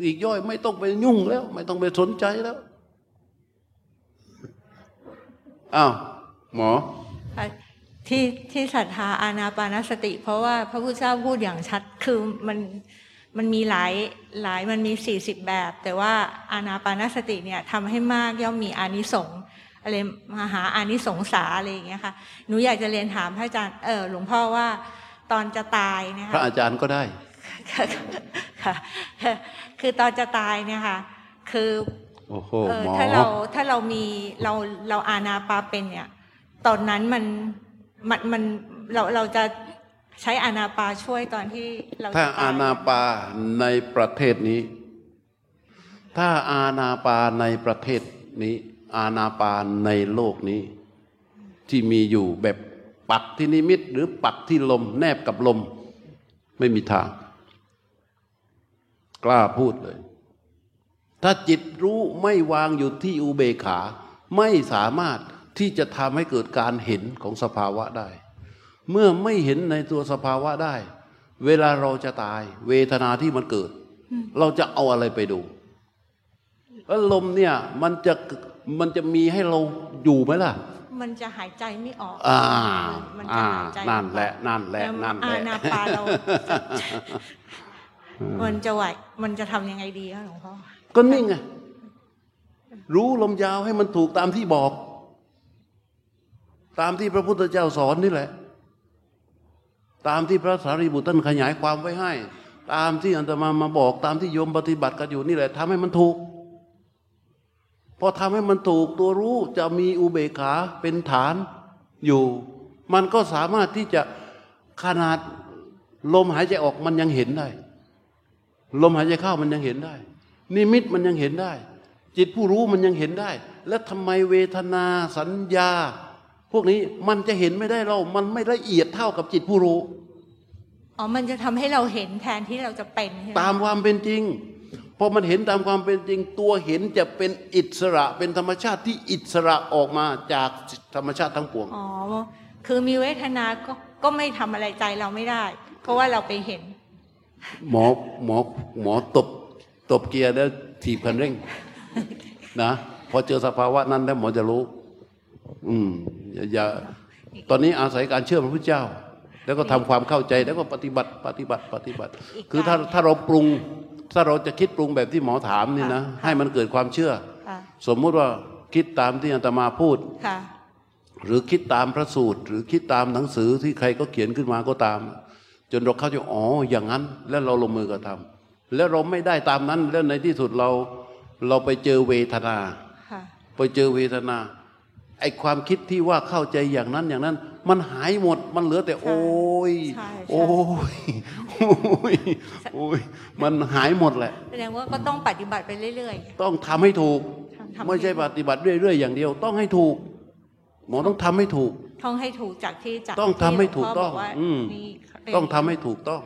อีกย่อย ไม่ต้องไปยุ่งแล้ว ไม่ต้องไปสนใจแล้วอ้าวหมอที่ที่ศรัทธาอานาปานสติ เพราะว่าพระพุทธเจ้าพูดอย่างชัดคือมัน มันมีหลายหลายมันมีสี่สิบแบบ แต่ว่าอานาปานสติเนี่ยทำให้มากย่อมมีอานิสงส์อะไรมหาอานิสงสาอะไรอย่างเงี้ยค่ะหนูอยากจะเรียนถามพระอาจารย์เออหลวงพ่อว่าตอนจะตายเนยพคะระอาจารย์ก็ได้ค่ะคือตอนจะตายเนี่ยค่ะคือโอ้โหเออหมอถ้าเราถ้าเรามีเราเราอานาปาเป็นเนี่ย ตอนนั้นมันมันมันเราเราจะ ใช้อานาปาช่วยตอนที่เราถ้าอาณาปาในประเทศนี้ ถ้าอาณาปาในประเทศนี้ อาณาปาในโลกนี้ ที่มีอยู่แบบปักที่นิมิตหรือปักที่ลมแนบกับลม ไม่มีทาง กล้าพูดเลย ถ้าจิตรู้ไม่วางอยู่ที่อุเบขา ไม่สามารถที่จะทำให้เกิดการเห็นของสภาวะได้ เมื่อไม่เห็นในตัวสภาวะได้ เวลาเราจะตาย เวทนาที่มันเกิด เราจะเอาอะไรไปดูแล้วลมเนี่ยมันจะมันจะมีให้เราอยู่ไหมล่ะ มันจะหายใจไม่ออกอ่ามันจะอ่าหายใจนั่นไม่ออกแหละนั่นแหละแต่นั่นแหอาละนาปาเรามันจะไหวมันจะทำยังไงดีคะหลวงพ่อก็นี่ไงรู้ลมยาวให้มันถูกตามที่บอก ตามที่พระพุทธเจ้าสอนนี่แหละ ตามที่พระสารีบุตรท่านขยายความไว้ให้ ตามที่อันตมามาบอก ตามที่โยมปฏิบัติกันอยู่นี่แหละทำให้มันถูก พอทำให้มันถูกตัวรู้จะมีอุเบกขาเป็นฐานอยู่ มันก็สามารถที่จะขนาดลมหายใจออกมันยังเห็นได้ ลมหายใจเข้ามันยังเห็นได้ นิมิตมันยังเห็นได้ จิตผู้รู้มันยังเห็นได้ แล้วทำไมเวทนาสัญญา วกนี้มันจะเห็นไม่ได้เรา มันไม่ละเอียดเท่ากับจิตผู้รู้ อ๋อ มันจะทำให้เราเห็นแทนที่เราจะเป็นใช่ไหมตามความเป็นจริง พอมันเห็นตามความเป็นจริง ตัวเห็นจะเป็นอิสระ เป็นธรรมชาติที่อิสระออกมาจากธรรมชาติทั้งปวง อ๋อ คือมีเวทนาก็ก็ไม่ทำอะไรใจเราไม่ได้ เพราะว่าเราไปเห็น หมอหมอหมอตบตบเกียร์แล้วถีบคันเร่ง นะ พอเจอสภาวะนั้นแล้วหมอจะรู้ อืมอย่าอย่าตอนนี้อาศัยการเชื่อพระพุทธเจ้า แล้วก็ทำความเข้าใจแล้วก็ปฏิบัติปฏิบัติปฏิบัติอีกคือถ้าการถ้าเราปรุง ถ้าเราจะคิดปรุงแบบที่หมอถามนี่นะค่ะให้มันเกิดความเชื่อค่ะสมมุติว่าคิดตามที่อาตมาพูดค่ะหรือคิดตามพระสูตร หรือคิดตามหนังสือที่ใครก็เขียนขึ้นมาก็ตาม จนเราเข้าใจอ๋ออย่างนั้น แล้วเราลงมือกระทำแล้วเราไม่ได้ตามนั้น แล้วในที่สุดเราเราไปเจอเวทนาค่ะไปเจอเวทนาไอความคิดที่ว่าเข้าใจอย่างนั้นอย่างนั้น มันหายหมดมันเหลือแต่โอ้ยใช่ใช่โอ้ยโอ้ยโอ้ยมันหายหมดแหละแสดงว่าก็ต้องปฏิบัติไปเรื่อยต้องทำให้ถูกทำทำไม่ใช่ปฏิบัติเรื่อยๆอย่างเดียว ต้องให้ถูก หมอต้องทำให้ถูกๆท่องให้ถูกจากที่จากต้องทำให้ถูกที่หลวต้องบว่าอืมนี่เป็นต้องทำให้ถูกต้อง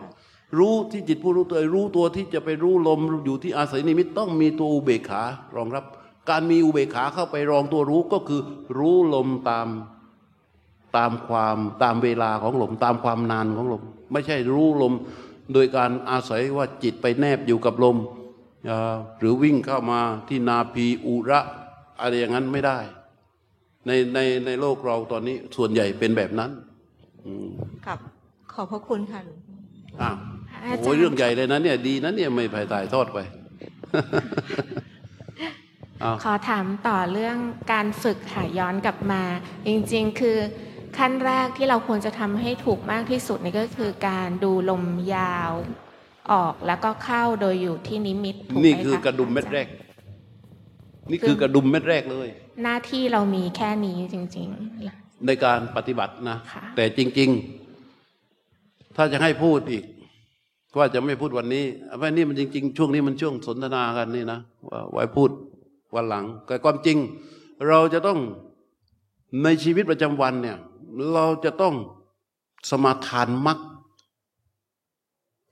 รู้ที่จิตผู้รู้ตัวรู้ตัวที่จะไปรู้ลมอยู่ที่อาศัยนิมิตต้องมีตัวอุเบกขารองรับ การมีอุเบกขาเข้าไปรองตัวรู้ก็คือ รู้ลมตามตามความตามเวลาของลม ตามความนานของลม ไม่ใช่รู้ลม โดยการอาศัยว่าจิตไปแนบอยู่กับลมอ่าหรือวิ่งเข้ามาที่นาพีอุระอะไรอย่างนั้นไม่ได้ ในในในโลกเราตอนนี้ส่วนใหญ่เป็นแบบนั้นอืมกับขอบพระคุณค่ะหลวงพ่ออ้าวอาจารย์โอ้ยเรื่องใหญ่เลยนะเนี่ยดีนะเนี่ยไม่ไปถ่ายทอดไปอ้าว ขอถามต่อเรื่องการฝึกค่ะย้อนกลับมา จริงๆ คือขั้นแรกที่เราควรจะทำให้ถูกมากที่สุดนี่ก็คือการดูลมยาวออกแล้วก็เข้าโดยอยู่ที่นิมิตถูกไหมนี่คือะกระดุมเม็ดแรก นี่คือกระดุมเม็ดแรกเลย หน้าที่เรามีแค่นี้จริงในการปฏิบัตินะค่ะแต่จริง ๆ ถ้าจะให้พูดอีกว่าจะไม่พูดวันนี้ว่านี่มันจริง ๆ ช่วงนี้มันช่วงสนทนากันนี่นะว่าไว้พูด วันหลังแต่ความจริง เราจะต้องในชีวิตประจำวันเนี่ยเราจะต้องสมาทานมรรค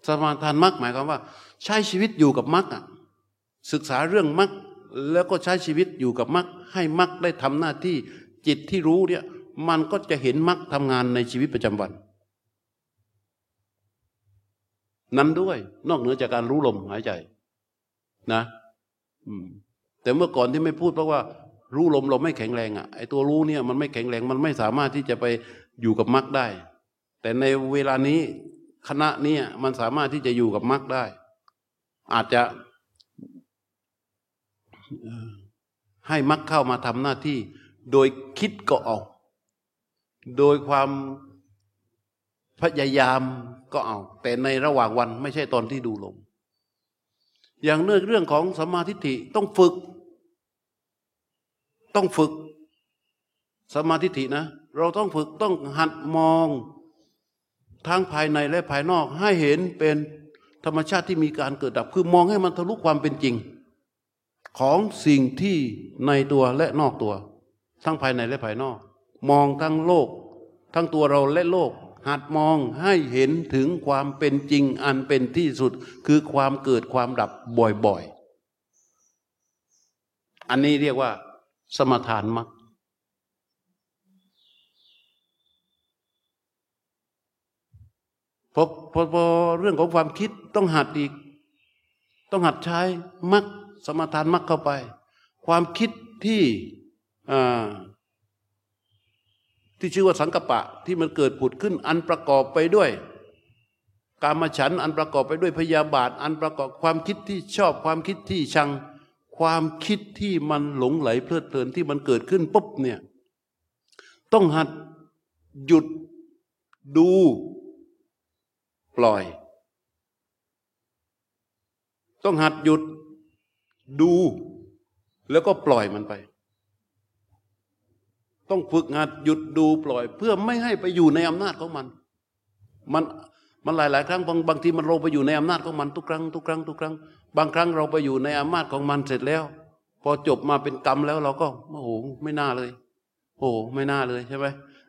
สมาทานมรรคหมายความว่า ใช้ชีวิตอยู่กับมรรคศึกษาเรื่องมรรคแล้วก็ใช้ชีวิตอยู่กับมรรคให้มรรคได้ทำหน้าที่จิตที่รู้เนี่ยมันก็จะเห็นมรรคทำงานในชีวิตประจำวัน นั้นด้วย นอกเหนือจากการรู้ลมหายใจ นะ อืม แต่เมื่อก่อนที่ไม่พูดเพราะว่า รู้ลมเราไม่แข็งแรงอะ่ะไอ้ตัวรู้เนี่ยมันไม่แข็งแรงมันไม่สามารถที่จะไปอยู่กับมรรคได้ แต่ในเวลานี้คณะเนี้มันสามารถที่จะอยู่กับมรรคได้ อาจจะให้มรรคเข้ามาทำหน้าที่ โดยคิดก็เอา โดยความพยายามก็เอา แต่ในระหว่างวันไม่ใช่ตอนที่ดูลมอย่างเรื่องเรื่องของสมาทิฏฐิต้องฝึก ต้องฝึก สมาทิฏฐินะ เราต้องฝึกต้องหัดมองทั้งภายในและภายนอกให้เห็นเป็นธรรมชาติที่มีการเกิดดับ คือมองให้มันทะลุความเป็นจริง ของสิ่งที่ในตัวและนอกตัว ทั้งภายในและภายนอก มองทั้งโลก ทั้งตัวเราและโลก หัดมองให้เห็นถึงความเป็นจริงอันเป็นที่สุด คือความเกิดความดับบ่อยๆ อันนี้เรียกว่า สมถานมรรคพอพอพอเรื่องของความคิดต้องหัดอีก ต้องหัดใช้มรรคสมถานมรรคเข้าไป ความคิดที่ที่ชื่อว่าสังกปะที่มันเกิดผุดขึ้น อันประกอบไปด้วยกามฉันอันประกอบไปด้วยพยาบาท อันประกอบความคิดที่ชอบความคิดที่ชัง ความคิดที่มันหลงไหลเพลิดเพลินที่มันเกิดขึ้นปุ๊บเนี่ย ต้องหัดหยุดดู ปล่อย ต้องหัดหยุดดู แล้วก็ปล่อยมันไป ต้องฝึกหัดหยุดดูปล่อย เพื่อไม่ให้ไปอยู่ในอำนาจของมัน มันมันหลายหลายๆครั้งบางบางทีมันเราไปอยู่ในอำนาจของมันทุกครั้งทุกครั้งทุกครั้ง บางครั้งเราไปอยู่ในอำนาจของมันเสร็จแล้ว พอจบมาเป็นกรรมแล้วเราก็โอ้โหไม่น่าเลย โอ้โหไม่น่าเลยใช่ไหม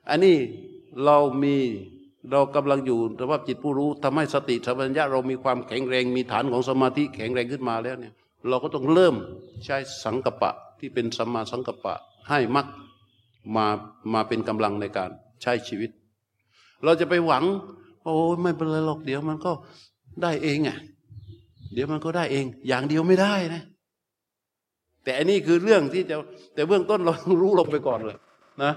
อันนี้เรามีเรากำลังอยู่สภาพจิตผู้รู้ทำให้สติสัมปชัญญะเรามีความแข็งแรงมีฐานของสมาธิแข็งแรงขึ้นมาแล้วเนี่ย เราก็ต้องเริ่มใช้สังกปะที่เป็นสัมมาสังกปะให้มักมามาเป็นกำลังในการใช้ชีวิต เราจะไปหวัง โอ้ไม่เป็นไรหรอกเดี๋ยวมันก็ได้เองอะ เดี๋ยวมันก็ได้เอง อย่างเดียวไม่ได้นะ แต่อันนี้คือเรื่องที่จะแต่เบื้องต้นเราต้องรู้ลมไปก่อนเลยนะ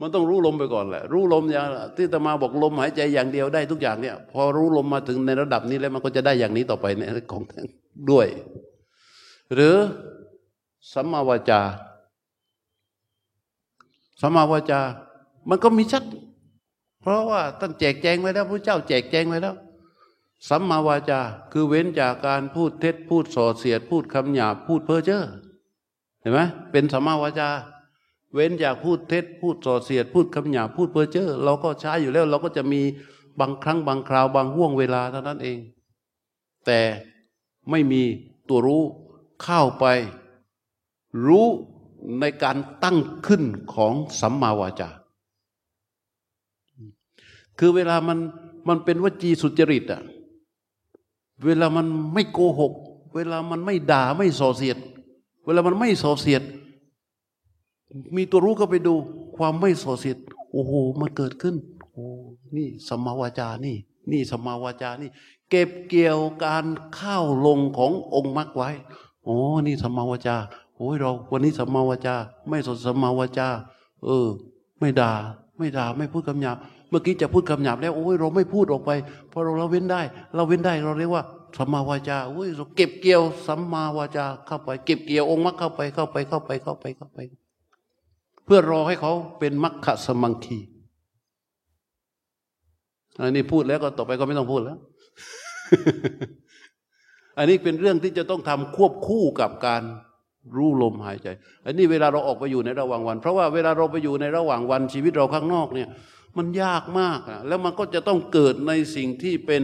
มันต้องรู้ลมไปก่อนแหละรู้ลมอย่างที่ตมาบอกลมหายใจอย่างเดียวได้ทุกอย่างเนี่ย พอรู้ลมมาถึงในระดับนี้แล้วมันก็จะได้อย่างนี้ต่อไปในของด้วย หรือสัมมาวาจาสัมมาวาจา มันก็มีชัด เพราะว่าท่านแจกแจงไว้แล้วพระเจ้าแจกแจงไว้แล้ว สัมมาวาจาคือเว้นจากการพูดเท็จพูดส่อเสียด พูดคำหยาบพูดเพ้อเจ้อเห็นไหมเป็นสัมมาวาจา เว้นจากพูดเท็จพูดส่อเสียด พูดคำหยาบพูดเพ้อเจ้อเราก็ใช้อยู่แล้ว เราก็จะมีบางครั้งบางคราวบางห่วงเวลาเท่านั้นเอง แต่ไม่มีตัวรู้เข้าไป รู้ในการตั้งขึ้นของสัมมาวาจา คือเวลามันมันเป็นวจีสุจริตอะ เวลามันไม่โกหก เวลามันไม่ด่าไม่ส่อเสียด เวลามันไม่ส่อเสียด มีตัวรู้ก็ไปดู ความไม่ส่อเสียด โอ้โหมันเกิดขึ้น โอ้นี่สมาวาจานี่ นี่สมาวาจานี่ เก็บเกี่ยวการเข้าลงขององค์มรรคไว้ โอ้นี่สมาวาจาโอ้ยเราวันนี้สมาวาจา ไม่สดสมมาวาจา เออ ไม่ด่า ไม่ด่าไม่พูดคำหยาบ เมื่อกี้จะพูดคำหยาบแล้วโอ้ยเราไม่พูดออกไปเพราะเราเราเว้นได้ เราเว้นได้เราเรียกว่าสัมมาวาจาโอ้ยเราเก็บเกี่ยวสัมมาวาจาเข้าไป เก็บเกี่ยวองค์มรรคเข้าไปเข้าไปเข้าไปเข้าไปเข้าไป เพื่อรอให้เขาเป็นมัคคสมังคีอันนี้พูดแล้วก็ต่อไปก็ไม่ต้องพูดแล้ว อันนี้เป็นเรื่องที่จะต้องทำควบคู่กับการรู้ลมหายใจ อันนี้เวลาเราออกไปอยู่ในระหว่างวัน เพราะว่าเวลาเราไปอยู่ในระหว่างวันชีวิตเราข้างนอกเนี่ย มันยากมากอะแล้วมันก็จะต้องเกิดในสิ่งที่เป็น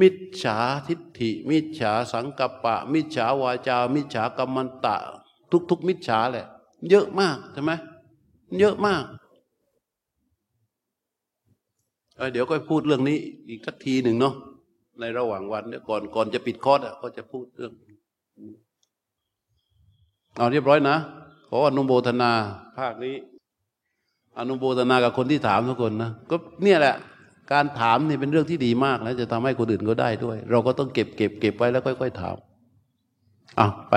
มิจฉาทิฏฐิ มิจฉาสังกัปปะ มิจฉาวาจา มิจฉากรรมันตะ ทุก ๆ มิจฉาแหละ เยอะมากใช่ไหมเยอะมากเเดี๋ยวก็พูดเรื่องนี้อีกสักทีหนึ่งเนาะในระหว่างวันเนี่ยก่อนก่อนจะปิดคอร์สอะก็จะพูดเรื่องเอาเรียบร้อยนะขออนุโมทนาภาคนี้ อนุโมทนากับคนที่ถามทุกคนนะก็เนี่ยแหละการถามนี่เป็นเรื่องที่ดีมากนะจะทำให้คนอื่นก็ได้ด้วย เราก็ต้องเก็บเก็บเก็บไว้แล้วค่อย ๆ ถามอ้าวไป